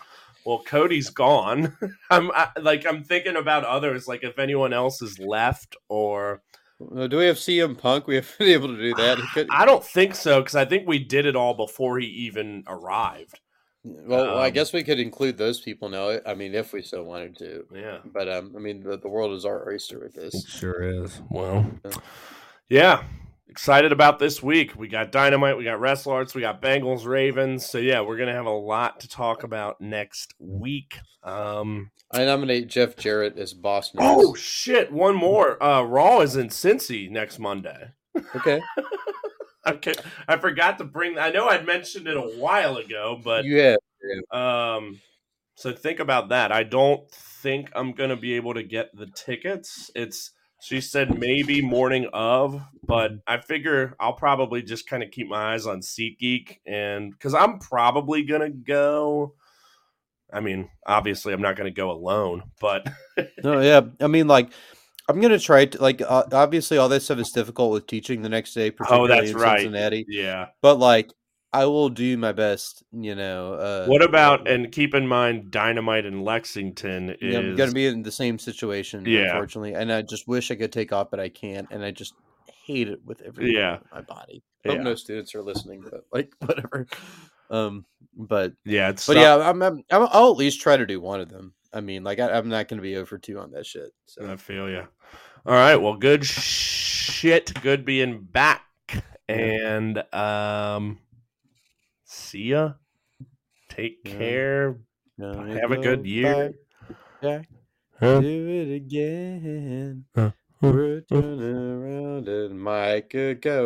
[SPEAKER 3] well, Cody's gone. [LAUGHS] I'm I, like, I'm thinking about others, like if anyone else is left, or
[SPEAKER 4] do we have CM Punk? We haven't [LAUGHS] been able to do that. Could, [SIGHS]
[SPEAKER 3] I don't think so because I think we did it all before he even arrived.
[SPEAKER 4] well, I
[SPEAKER 3] um,
[SPEAKER 4] guess we could include those people now. I mean, if we so wanted to.
[SPEAKER 3] Yeah.
[SPEAKER 4] But um, I mean, the, the world is our oyster with this.
[SPEAKER 3] sure is. Well,
[SPEAKER 4] Yeah.
[SPEAKER 3] yeah. Excited about this week. We got Dynamite, we got Wrestle Arts, we got Bengals, Ravens. So yeah, we're gonna have a lot to talk about next week. Um
[SPEAKER 4] I nominate Jeff Jarrett as boss.
[SPEAKER 3] Oh shit, one more. Uh Raw is in Cincy next Monday.
[SPEAKER 4] okay. [LAUGHS]
[SPEAKER 3] Okay. I forgot to bring I know I'd mentioned it a while ago, but
[SPEAKER 4] have.
[SPEAKER 3] Um, so think about that. I don't think I'm gonna be able to get the tickets. It's she said maybe morning of, but I figure I'll probably just kind of keep my eyes on SeatGeek and because I'm probably gonna go. I mean, obviously, I'm not gonna go alone, but [LAUGHS]
[SPEAKER 4] No, yeah. I mean, like, I'm gonna try to like. Uh, obviously, all that stuff is difficult with teaching the next day. Particularly
[SPEAKER 3] Oh, that's
[SPEAKER 4] in
[SPEAKER 3] right.
[SPEAKER 4] Cincinnati.
[SPEAKER 3] yeah.
[SPEAKER 4] But like, I will do my best. You know. Uh,
[SPEAKER 3] What about and keep in mind, Dynamite in Lexington is
[SPEAKER 4] I'm gonna be in the same situation,
[SPEAKER 3] Yeah.
[SPEAKER 4] unfortunately, and I just wish I could take off, but I can't, and I just hate it with every
[SPEAKER 3] Yeah.
[SPEAKER 4] my body. Hope
[SPEAKER 3] Yeah.
[SPEAKER 4] no students are listening, but like [LAUGHS] whatever. Um, but
[SPEAKER 3] yeah, it's
[SPEAKER 4] but
[SPEAKER 3] not-
[SPEAKER 4] yeah, I'm, I'm I'm- I'll at least try to do one of them. I mean, like I, I'm not gonna be over two on that shit. So
[SPEAKER 3] I feel you. All right. Well, good shit. Good being back. And um, see ya. Take
[SPEAKER 4] Yeah.
[SPEAKER 3] care.
[SPEAKER 4] Gonna
[SPEAKER 3] Have a good year.
[SPEAKER 4] back,
[SPEAKER 3] Huh?
[SPEAKER 4] Do it again.
[SPEAKER 3] Huh.
[SPEAKER 4] We're turning around and Micah go.